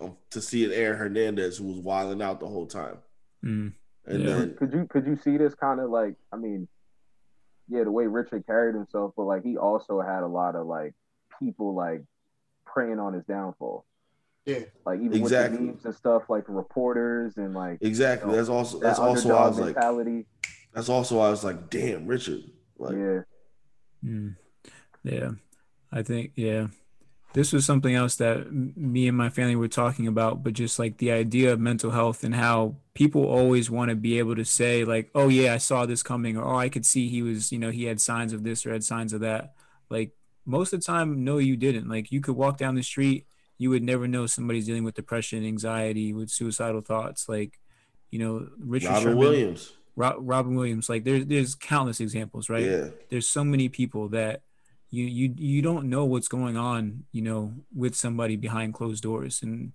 um, to see an Aaron Hernandez who was wilding out the whole time. Mm. And Yeah. then, could you could you see this kind of like? I mean, yeah, the way Richard carried himself, but like he also had a lot of like people like preying on his downfall. Yeah. Like even Exactly. with the memes and stuff, like reporters and like exactly, that's also that that's also I underdog was like, that's also I was like, damn, Richard, like, yeah, Mm. Yeah, I think yeah, this was something else that me and my family were talking about. But just like the idea of mental health and how people always want to be able to say like, "Oh yeah, I saw this coming," or "Oh, I could see he was, you know, he had signs of this or had signs of that." Like most of the time, no, you didn't. Like you could walk down the street, you would never know somebody's dealing with depression, anxiety, with suicidal thoughts. Like, you know, Richard Robin Sherman, Williams, Ro- Robin Williams. Like there's there's countless examples, right? yeah, there's so many people that you you you don't know what's going on you know with somebody behind closed doors and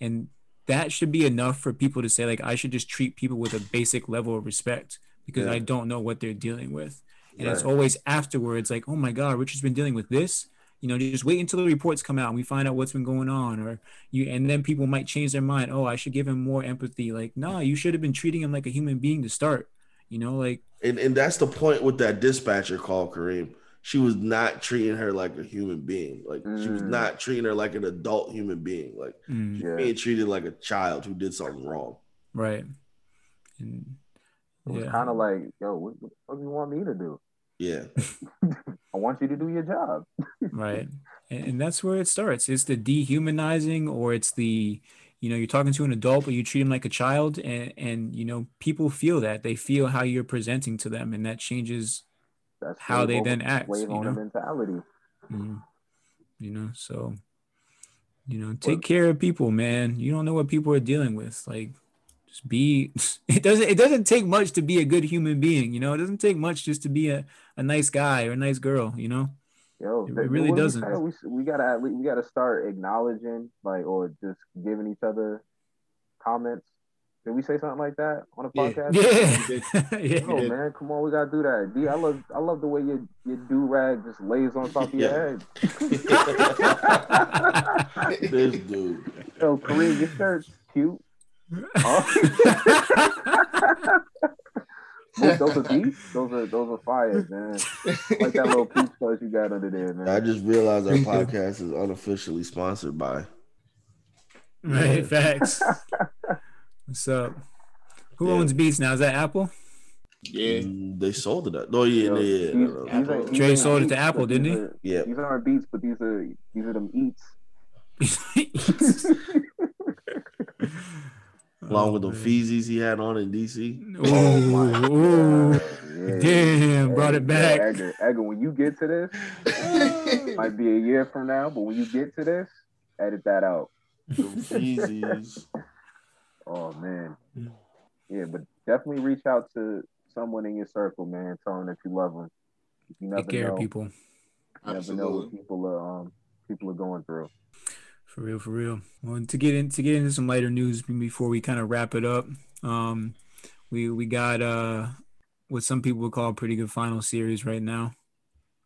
and that should be enough for people to say like i should just treat people with a basic level of respect because Yeah. i don't know what they're dealing with and it's always afterwards like, oh my god, Richard's been dealing with this. You know, just wait until the reports come out and we find out what's been going on, or you, and then people might change their mind. Oh, I should give him more empathy. Like, nah, you should have been treating him like a human being to start. You know, like, And and that's the point with that dispatcher call, Kareem. She was not treating her like a human being. Like she was Mm. not treating her like an adult human being. Like mm, Yeah. being treated like a child who did something wrong. right, and It was kind of like, yo, what, what do you want me to do? Yeah. I want you to do your job. right and, and that's where it starts it's the dehumanizing or it's the you know you're talking to an adult but you treat him like a child and and you know people feel that they feel how you're presenting to them and that changes That's How they then act, slave you owner know? mentality. mm, you know so you know take care of people man you don't know what people are dealing with like just be it doesn't it doesn't take much to be a good human being you know it doesn't take much just to be a, a nice guy or a nice girl you know Yo, It th- really doesn't. We, we gotta we gotta start acknowledging like or just giving each other comments. Did we say something like that on a podcast? yeah yeah Oh man, come on, we gotta do that. D, I love I love the way your your do rag just lays on top of your head. this dude. Yo, Kareem, your shirt's cute. Oh. those, those are beats. Those are those are fire, man. Like that little peach fuzz you got under there, man. I just realized our podcast is unofficially sponsored by. Right, facts. What's up? Who Yeah. owns Beats now? Is that Apple? Yeah. Mm, They sold it. Up. Oh yeah, Yo, yeah, yeah. these- no, no. these Dre sold it to Apple, didn't these he? are- Yeah. These aren't beats, but these are these are them eats. Along with the Oh. Feezies he had on in DC. Ooh, ooh. Yeah. Damn, brought it Hey, back. Edgar, Edgar, when you get to this, might be a year from now, but when you get to this, edit that out. The Feezies. Oh man. Mm. Yeah, but definitely reach out to someone in your circle, man. Tell them that you love them. You never Take care know. of people. You never know what Absolutely. people are um people are going through. For real, for real. Well, to get in to get into some lighter news before we kind of wrap it up, um, we we got uh what some people would call a pretty good final series right now,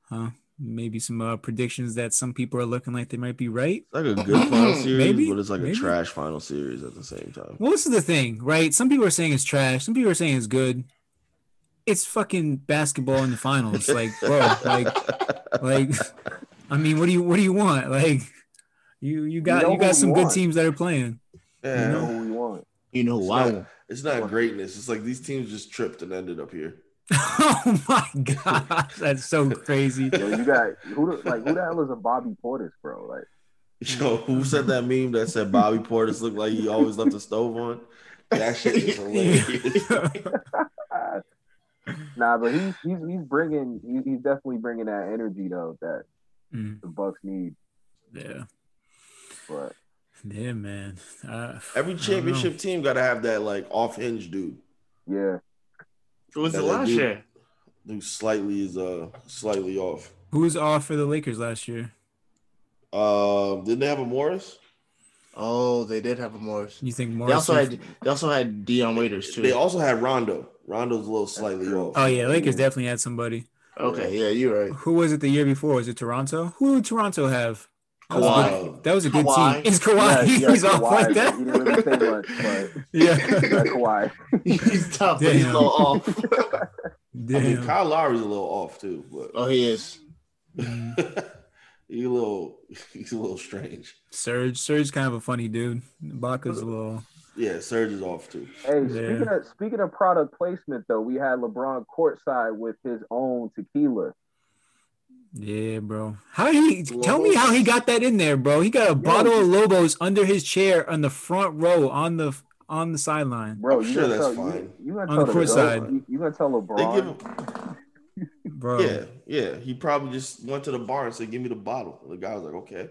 huh? Maybe some uh, predictions that some people are looking like they might be right. It's like a good final series, Maybe, but it's like maybe. a trash final series at the same time. Well, this is the thing, right? Some people are saying it's trash. Some people are saying it's good. It's fucking basketball in the finals, like bro, like like. I mean, what do you what do you want? Like, you you got know you, got we some good want. teams that are playing. You Yeah, know who we want. You know It's why? not, it's not greatness. It's like these teams just tripped and ended up here. Oh my god, that's so crazy. Yo, you got who the, like who the hell is a Bobby Portis, bro? Like Yo, who said that meme that said Bobby Portis looked like he always left the stove on? That shit is hilarious. nah, but he's he's he's bringing he's, he's definitely bringing that energy though that Mm, the Bucks need. yeah, But yeah, man. Uh, Every I don't know. championship team got to have that like off hinge dude yeah, It was Yeah, the they last do. year. who slightly is uh slightly off. Who was off for the Lakers last year? Um, didn't they have a Morris? Oh, they did have a Morris. You think Morris? They Morris? also had they also had Dion Waiters too. They also had Rondo. Rondo's a little slightly off. Oh yeah, Lakers definitely had somebody. okay, yeah, you're right. Who was it the year before? Was it Toronto? Who did Toronto have? That was a Kawhi. good, that was a good Kawhi. team. Is Kawhi? Yeah, yeah, He's off like that. He didn't really say much, but Yeah. yeah, Kawhi. he's tough, but he's a little off. Damn. I mean, Kyle Lowry's a little off too, but oh, he is. He's a little he's a little strange. Serge, Serge, kind of a funny dude. Baca's a little. Yeah, Serge is off too. Hey, Yeah. speaking of speaking of product placement though, we had LeBron courtside with his own tequila. Yeah, bro. How he tell me how he got that in there, bro? He got a bottle of Lobos under his chair on the front row on the on the sideline, Bro, I'm you sure gonna that's tell, fine. You, you On the the court side. You, you gonna tell They LeBron? give him, bro. yeah, yeah. He probably just went to the bar and said, "Give me the bottle." The guy was like, "Okay."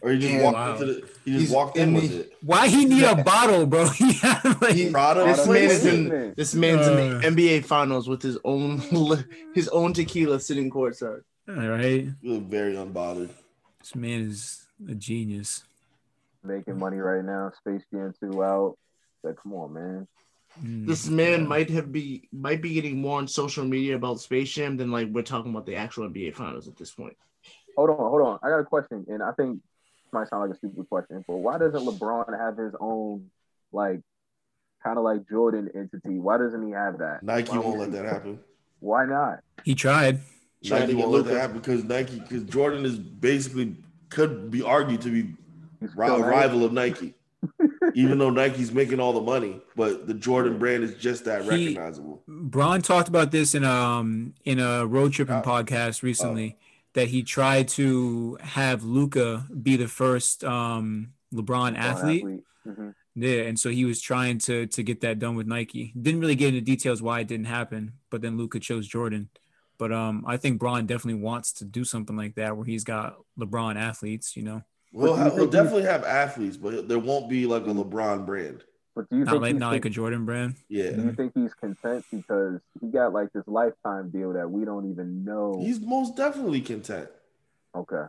Or he just Yeah, walked wow. into the. He just He's walked in in with it. Why he need a bottle, bro? He had, like, He- Product this man is in this man's in Uh. the NBA finals with his own his own tequila sitting courtside. all right. You look very unbothered. This man is a genius. making money right now. Space Jam 2 out. Like, come on, man. Mm. This man might have be might be getting more on social media about Space Jam than like we're talking about the actual NBA finals at this point. Hold on, hold on. I got a question, and I think this might sound like a stupid question, but why doesn't LeBron have his own like kind of like Jordan entity? Why doesn't he have that? Nike Why won't let that happen. Why not? He tried. Nike to get won't let that happen because Nike, because Jordan is basically could be argued to be He's ri- rival of Nike, even though Nike's making all the money. But the Jordan brand is just that He- recognizable. Bron talked about this in um in a road tripping Uh, podcast recently that he tried to have Luka be the first um LeBron athlete. Mhm. Yeah, and so he was trying to to get that done with Nike. Didn't really get into details why it didn't happen, but then Luka chose Jordan. But um, I think Bron definitely wants to do something like that where he's got LeBron athletes. You know, We'll, do you ha- we'll definitely have athletes, but there won't be like a LeBron brand. But do you not think like he's not like a Jordan brand. Yeah, do you think he's content because he got like this lifetime deal that we don't even know? he's most definitely content. okay,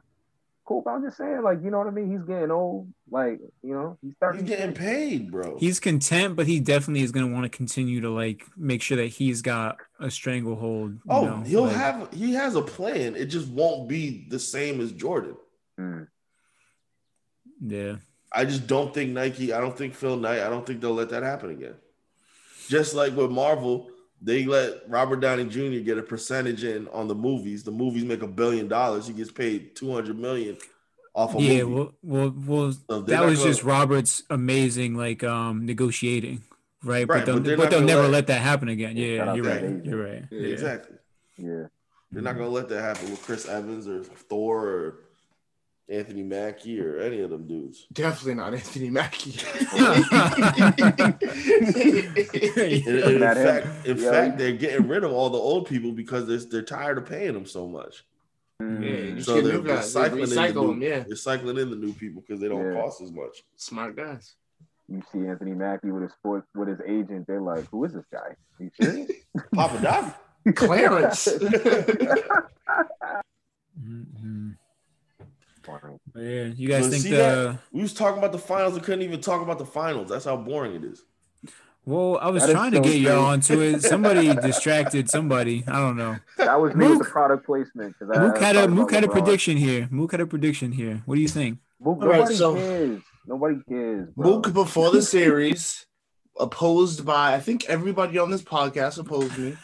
cool. But I'm just saying, like, you know what I mean? He's getting old. Like, you know, he's starting. He's getting paid, bro. He's content, but he definitely is going to want to continue to like make sure that he's got a stranglehold. You oh, know, he'll like- have he has a plan. It just won't be the same as Jordan. Mm. Yeah, I just don't think Nike. I don't think Phil Knight. I don't think they'll let that happen again. Just like with Marvel, they let Robert Downey Jr. get a percentage in on the movies. The movies make a billion dollars. He gets paid two hundred million off a yeah. movie. Well, well, well. So that was gonna- just Robert's amazing like um negotiating, right? Right, but they'll, but but they'll never let- let, that happen again. Shout Yeah, you're right. David. You're right. Yeah, Yeah. exactly. Yeah. They're not gonna let that happen with Chris Evans or Thor or Anthony Mackie or any of them dudes. Definitely not Anthony Mackie. And- and in fact, in Yeah. fact, they're getting rid of all the old people because they're, they're tired of paying them so much. Mm. Yeah, So they're, new they're guys. They cycling in the new, them, yeah. they're cycling in the new people because they don't Yeah. cost as much. Smart guys. You see Anthony Mackie with his sport with his agent. They're like, "Who is this guy? You serious?" Papa Doc. Clarence. Mhm. Funny. Yeah, you guys But think see the that? We was talking about the finals and couldn't even talk about the finals. That's how boring it is. well? I was That is trying to so get y'all true. onto it. Somebody distracted somebody. I don't know. That was me with Mook. the product placement. 'cause I- Mook I had a talked Mook had a prediction here. Mook had a prediction here. What do you think? Mook, All right, nobody so- cares. Nobody cares. Bro. Mook before the series, opposed by I think everybody on this podcast opposed me.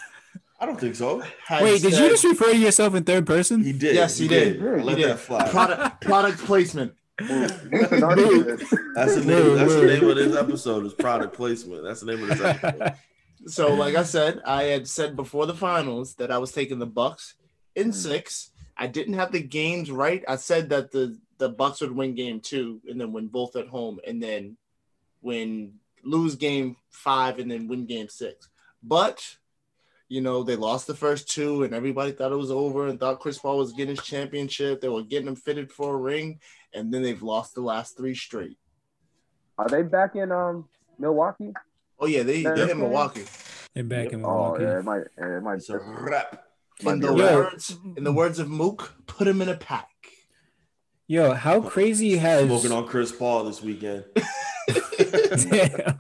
I don't think so. had Wait, did you just refer to yourself in third person? He did. Yes, he did. I He let did. that fly. product product placement? Mook's a narcissist. That's the name. That's the name of this episode. Is product placement. That's the name of this episode. So, like I said, I had said before the finals that I was taking the Bucks in mm. six. I didn't have the games right. I said that the the Bucks would win game two and then win both at home, and then win lose game five and then win game six. But you know they lost the first two, and everybody thought it was over and thought Chris Paul was getting his championship. They were getting him fitted for a ring, and then they've lost the last three straight. Are they back in um Milwaukee? Oh yeah, they Yeah. they're in Milwaukee. They're back in Oh Milwaukee. yeah, it might. It might. It's a rap. In the Yo. words, in the words of Mook, put him in a pack. Yo, how crazy has Smoking on Chris Paul this weekend. Damn.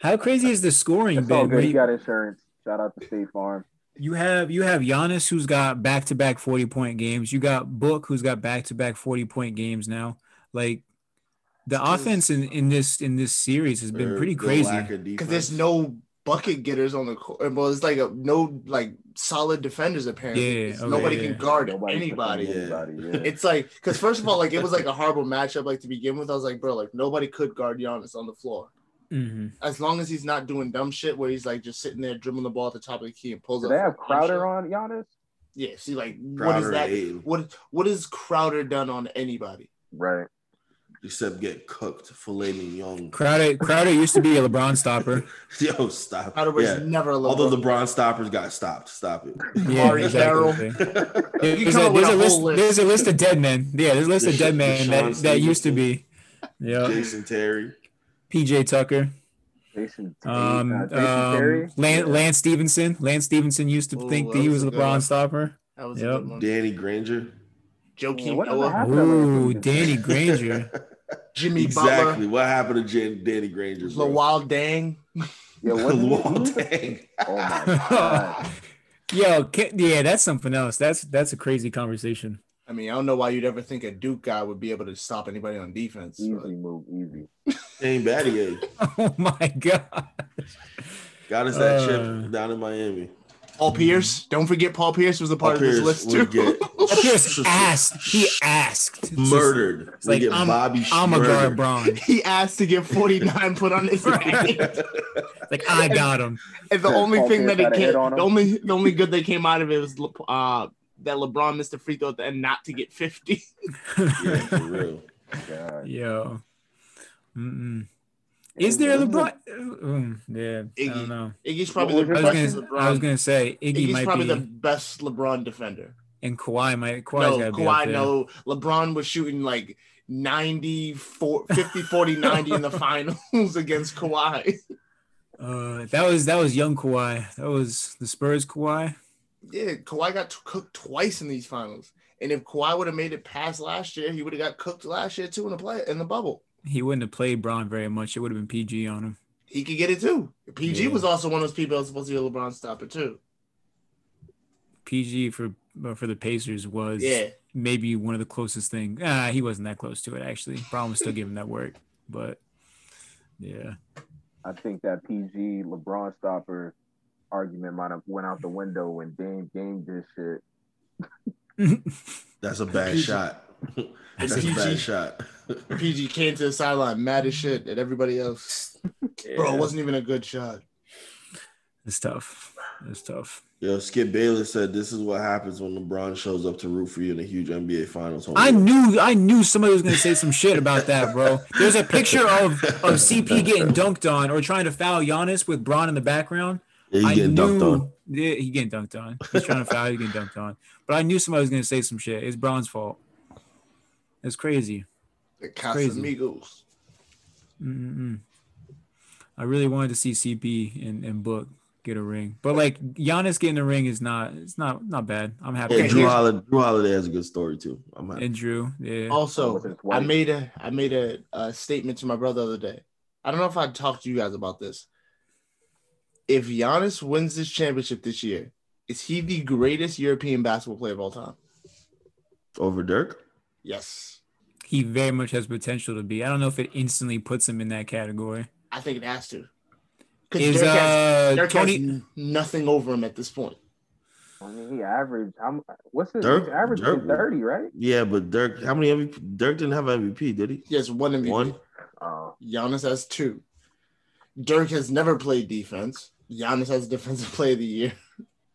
how crazy is the scoring It's all been? good. Where He got insurance. Shout out to State Farm. you have you have Giannis who's got back to back forty point games. You got Book who's got back to back forty point games now. Like the It's 'cause- offense in, in this in this series has been pretty crazy. Because there's no bucket getters on the court. Well, it's like a no like solid defenders apparently. Yeah, okay, nobody yeah. can guard Nobody anybody. defends Yeah. anybody, yeah. It's like because first of all, like it was like a horrible matchup. Like to begin with, I was like, bro, like nobody could guard Giannis on the floor Mhm. as long as he's not doing dumb shit where he's like just sitting there dribbling the ball at the top of the key and pulls Do up. they have Crowder on Giannis? Yeah. See, like what Crowder is that? What what has Crowder done on anybody? Right. except get cooked, filet mignon. Crowder Crowder used to be a LeBron stopper. Yo, stop. Crowder was Yeah. never a All the LeBron. LeBron stoppers got stopped. Stop it. Yeah, Amari exactly. Carroll. There's, a, come up with there's a a list, list. there's a list of dead men. Yeah, there's a list of dead men that, that used to be. Yeah. Jason Terry. PJ Tucker. Jason, Um, uh, um Lance, Lance Stephenson. Lance Stephenson used to Ooh, think that that he was was a a good stopper. That was Yep. a good one. Danny Granger. Joakim what doesn't Noah, happen to Lance Ooh, Danny Granger. Jimmy exactly. Butler, What happened to Jan- Danny Granger? bro? Luol Deng. Yeah, wasn't he- Luol he was the- Deng. Oh my god. Yo, ca- yeah, that's something else. That's that's a crazy conversation. I mean, I don't know why you'd ever think a Duke guy would be able to stop anybody on defense. Easy but- move, easy. Ain't Battier. Oh my god. Got us that Uh. chip down in Miami. Paul Pierce. Don't forget Paul Pierce was a part Paul of this Pierce list too. get Paul Pierce asked. He asked. Murdered. It's we like get I'm, Bobby I'm a guard murdered. Bron. he asked to get 49 put on his name. Like I got him. And the only Paul thing Pierce that had it a hit came, on the only the only good that came out of it was uh that LeBron missed a free throw at the end not to get 50. yeah, for real. God. Yo. Mm-mm. Is there a LeBron? Mm, yeah, I Iggy. don't know. Iggy's probably the was I was best gonna, LeBron. I was gonna say Iggy Iggy's might probably be, the best LeBron defender. and Kawhi might. Kawhi's no, gotta be up Kawhi, there. no. LeBron was shooting like 90, 50, 40, 90 in the finals against Kawhi. Uh, that was that was young Kawhi. That was the Spurs Kawhi. Yeah, Kawhi got t- cooked twice in these finals. And if Kawhi would have made it past last year, he would have got cooked last year too in the play in the bubble. He wouldn't have played Bron very much. It would have been PG on him. He could get it too. PG Yeah. was also one of those people that was supposed to be a LeBron stopper too. PG for uh, for the Pacers was Yeah. maybe one of the closest thing. Ah, he wasn't that close to it actually. Bron was still giving that work, but yeah. I think that PG LeBron stopper argument might have went out the window when Dame Game this shit. That's a bad PG. shot. That's a PG. bad shot. PG came to the sideline mad as shit at everybody else. Bro, it wasn't even a good shot. It's tough. It's tough. Yo, Skip Bayless said this is what happens when LeBron shows up to root for you in a huge NBA Finals. home I game." knew I knew somebody was gonna say some shit about that, bro. There's a picture of of CP getting dunked on or trying to foul Giannis with Bron in the background. Yeah, he I getting knew, dunked on. Yeah, he getting dunked on. He's trying to foul. He's getting dunked on. But I knew somebody was gonna say some shit. It's Bron's fault. It's crazy. The crazy. Casamigos. Mm-mm. I really wanted to see CP and, and Book get a ring, but like Giannis getting a ring is not. It's not not bad. I'm happy. Yeah, Jrue Holiday, Jrue Holiday has a good story too. I'm happy. and Jrue. Yeah. Also, I made a I made a, a statement to my brother the other day. I don't know if I talked to you guys about this. If Giannis wins this championship this year, is he the greatest European basketball player of all time? Over Dirk? Yes. he very much has potential to be. I don't know if it instantly puts him in that category. I think it has to. Because Is Dirk, has, uh Dirk Tony? has nothing over him at this point. I mean, he averaged. How, what's his Dirk- he averaged? Dirk- thirty, right? Yeah, but Dirk, how many MVP? Dirk didn't have MVP, did he? Yes, one MVP. One? Uh, Giannis has two. Dirk has never played defense. Giannis has a defensive player of the year.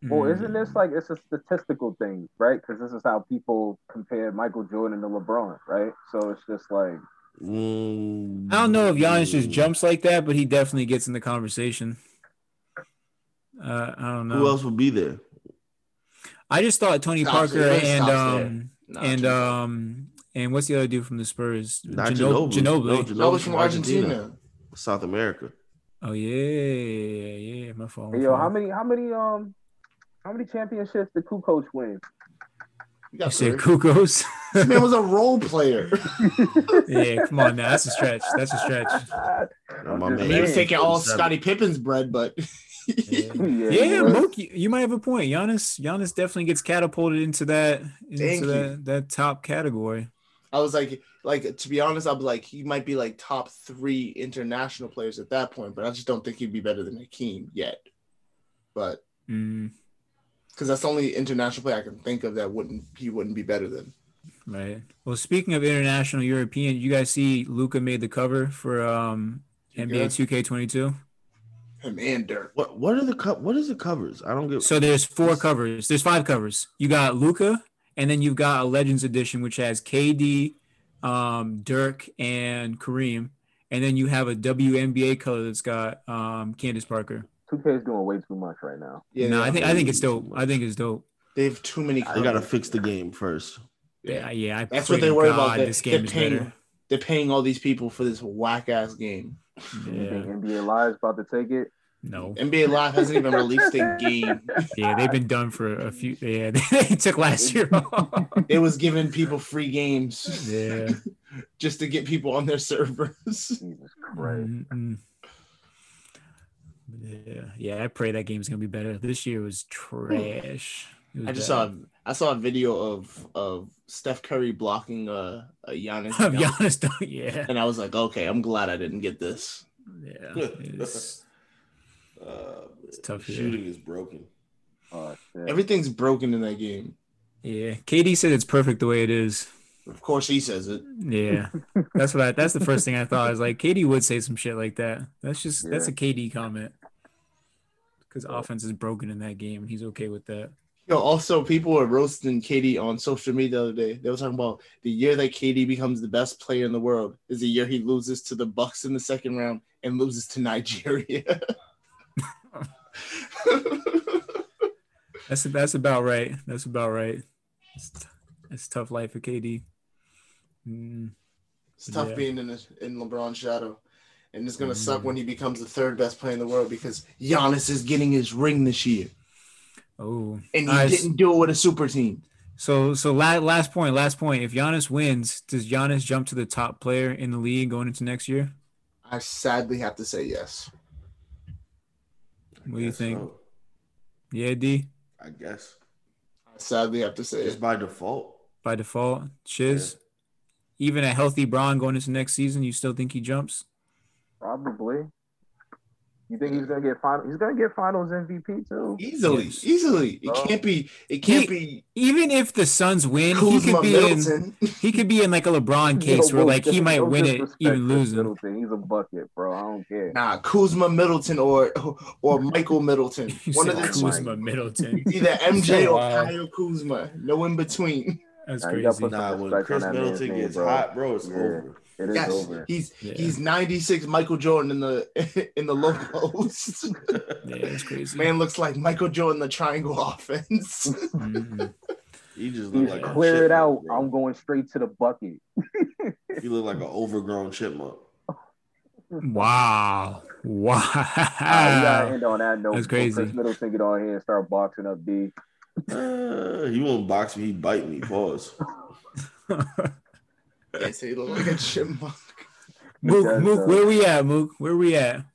well, Mm. isn't this like it's a statistical thing, right? Because this is how people compare Michael Jordan to LeBron, right? So it's just like Mm, I don't know if Giannis just jumps like that, but he definitely gets in the conversation. Uh, I don't know. Who else would be there? I just thought Tony Stops Parker there. And stops um Nah, and Tony- um and what's the other dude from the Spurs? Not Gino- Ginobili. Ginobili. No, that Ginobili was from Argentina. South America. Oh yeah, yeah, yeah. My fault. my Hey, yo, how many, how many, um, how many championships did Kukoc win? You You got said three. Kukos? This man was a role player. yeah, come on now. That's a stretch. That's a stretch. Now, my I'm man- he was taking all 47. Scottie Pippen's bread, but Yeah, yeah, yeah was. Mook, you, you might have a point. Giannis, Giannis definitely gets catapulted into that into that, that top category. I was like, like to be honest, I was like, he might be like top three international players at that point, but I just don't think he'd be better than Hakeem yet. But Mm, because that's the only international player I can think of that wouldn't he wouldn't be better than. right. Well, speaking of international European, you guys see Luka made the cover for um NBA 2K22. Him and Dirk. What what are the co- what is the covers? I don't get. So there's four covers. There's five covers. You got Luka, and then you've got a Legends edition, which has KD, um, Dirk, and Kareem. And then you have a WNBA color that's got um, Candace Parker. 2K is doing way too much right now. Yeah, no, I think I think it's dope. I think it's dope. they have too many. they gotta fix the game first. Yeah, yeah. I That's what they to worry God about. They, This they're game is paying. better. They're paying all these people for this whack ass game. You Yeah. think NBA Live's about to take it? No. NBA Live hasn't even released a game. Yeah, they've been done for a few. Yeah, they took last year off. It was giving people free games Yeah. just to get people on their servers. Jesus Christ. Mm-mm. Yeah, yeah. I pray that game's gonna be better. This year was trash. Was I just bad. saw I saw a video of of Steph Curry blocking a, a Giannis, Of dunk, Giannis, don't- yeah, and I was like, okay, I'm glad I didn't get this. yeah. It's, Uh, It's tough here. Shooting is broken. Oh shit. Everything's broken in that game. yeah, KD said it's perfect the way it is. Of course, he says it. Yeah, that's what I. That's the first thing I thought. I was like, KD would say some shit like that. That's just that's a KD comment. Because offense is broken in that game. And he's okay with that. Yo, also, people were roasting KD on social media the other day. They were talking about the year that KD becomes the best player in the world is the year he loses to the Bucks in the second round and loses to Nigeria. That's that's about right. That's about right. It's, it's tough life for KD. Mm, It's tough Yeah. being in the, in LeBron's shadow, and it's gonna Mm. suck when he becomes the third best player in the world because Giannis is getting his ring this year, oh, and he didn't do it with a super team. So so la- last point, last point. If Giannis wins, does Giannis jump to the top player in the league going into next year? I sadly have to say yes. What do you think? so. Yeah, D I guess I sadly have to say it's by default. by default. Shiz. Even a healthy Bron going into next season, you still think he jumps? Probably. You think he's gonna get final? He's gonna get Finals MVP too. Easily, Yes. easily. It Oh. can't be. It can't He- be. Even if the Suns win, he could be in he could be in like a LeBron case No, where like he no might win it even to losing. Middleton. He's a bucket, bro. I don't care. Nah, Kuzma Middleton or or Michael Middleton. You One of the two. Kuzma Middleton. Either MJ or Wow. Kyle Kuzma. No in between. That's Nah, you gotta crazy. put- Nah, when respect Khris on that man's Middleton gets hot, bro, it's Yeah. over. It is Yes, over. he's Yeah. he's 96 Michael Jordan in the in the low post. Yeah, that's crazy. Man looks like Michael Jordan the triangle offense. Mhm. He just He's like clear it out. bro. I'm going straight to the bucket. He look like an overgrown chipmunk. Wow. Wow. Ah, end on that note. That's before crazy. Khris Middleton get on here and start boxing up D. Uh, he won't box me. He bite me. Pause. I say he look like a chipmunk. Mook, Because, Mook, uh, where we at, Mook? Where we at?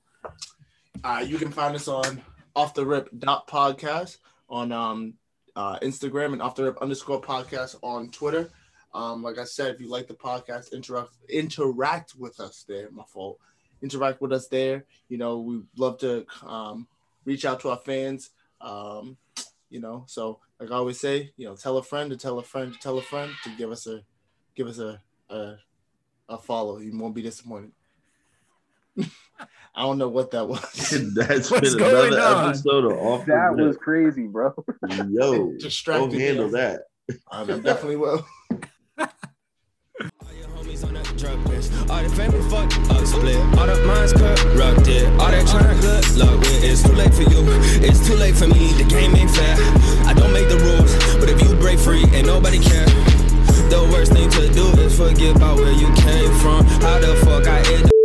Uh, you can find us on off the rip dot podcast on um uh, Instagram and off the rip underscore podcast on Twitter. Um, like I said, if you like the podcast, interact interact with us there. My fault. Interact with us there. You know, we love to um, reach out to our fans. Um, you know, so like I always say, you know, tell a friend to tell a friend to tell a friend to give us a give us a a a follow. You won't be disappointed. I don't know what that was. That's What's been another on? episode of Off. That was crazy, bro. Yo, distracted. Go handle that. I definitely will. All the family fucked up split. All the minds corrupted. All that trying good luck with. It's too late for you. It's too late for me. The game ain't fair. I don't make the rules. But if you break free, ain't nobody care. The worst thing to do is forget about where you came from. How the fuck I ended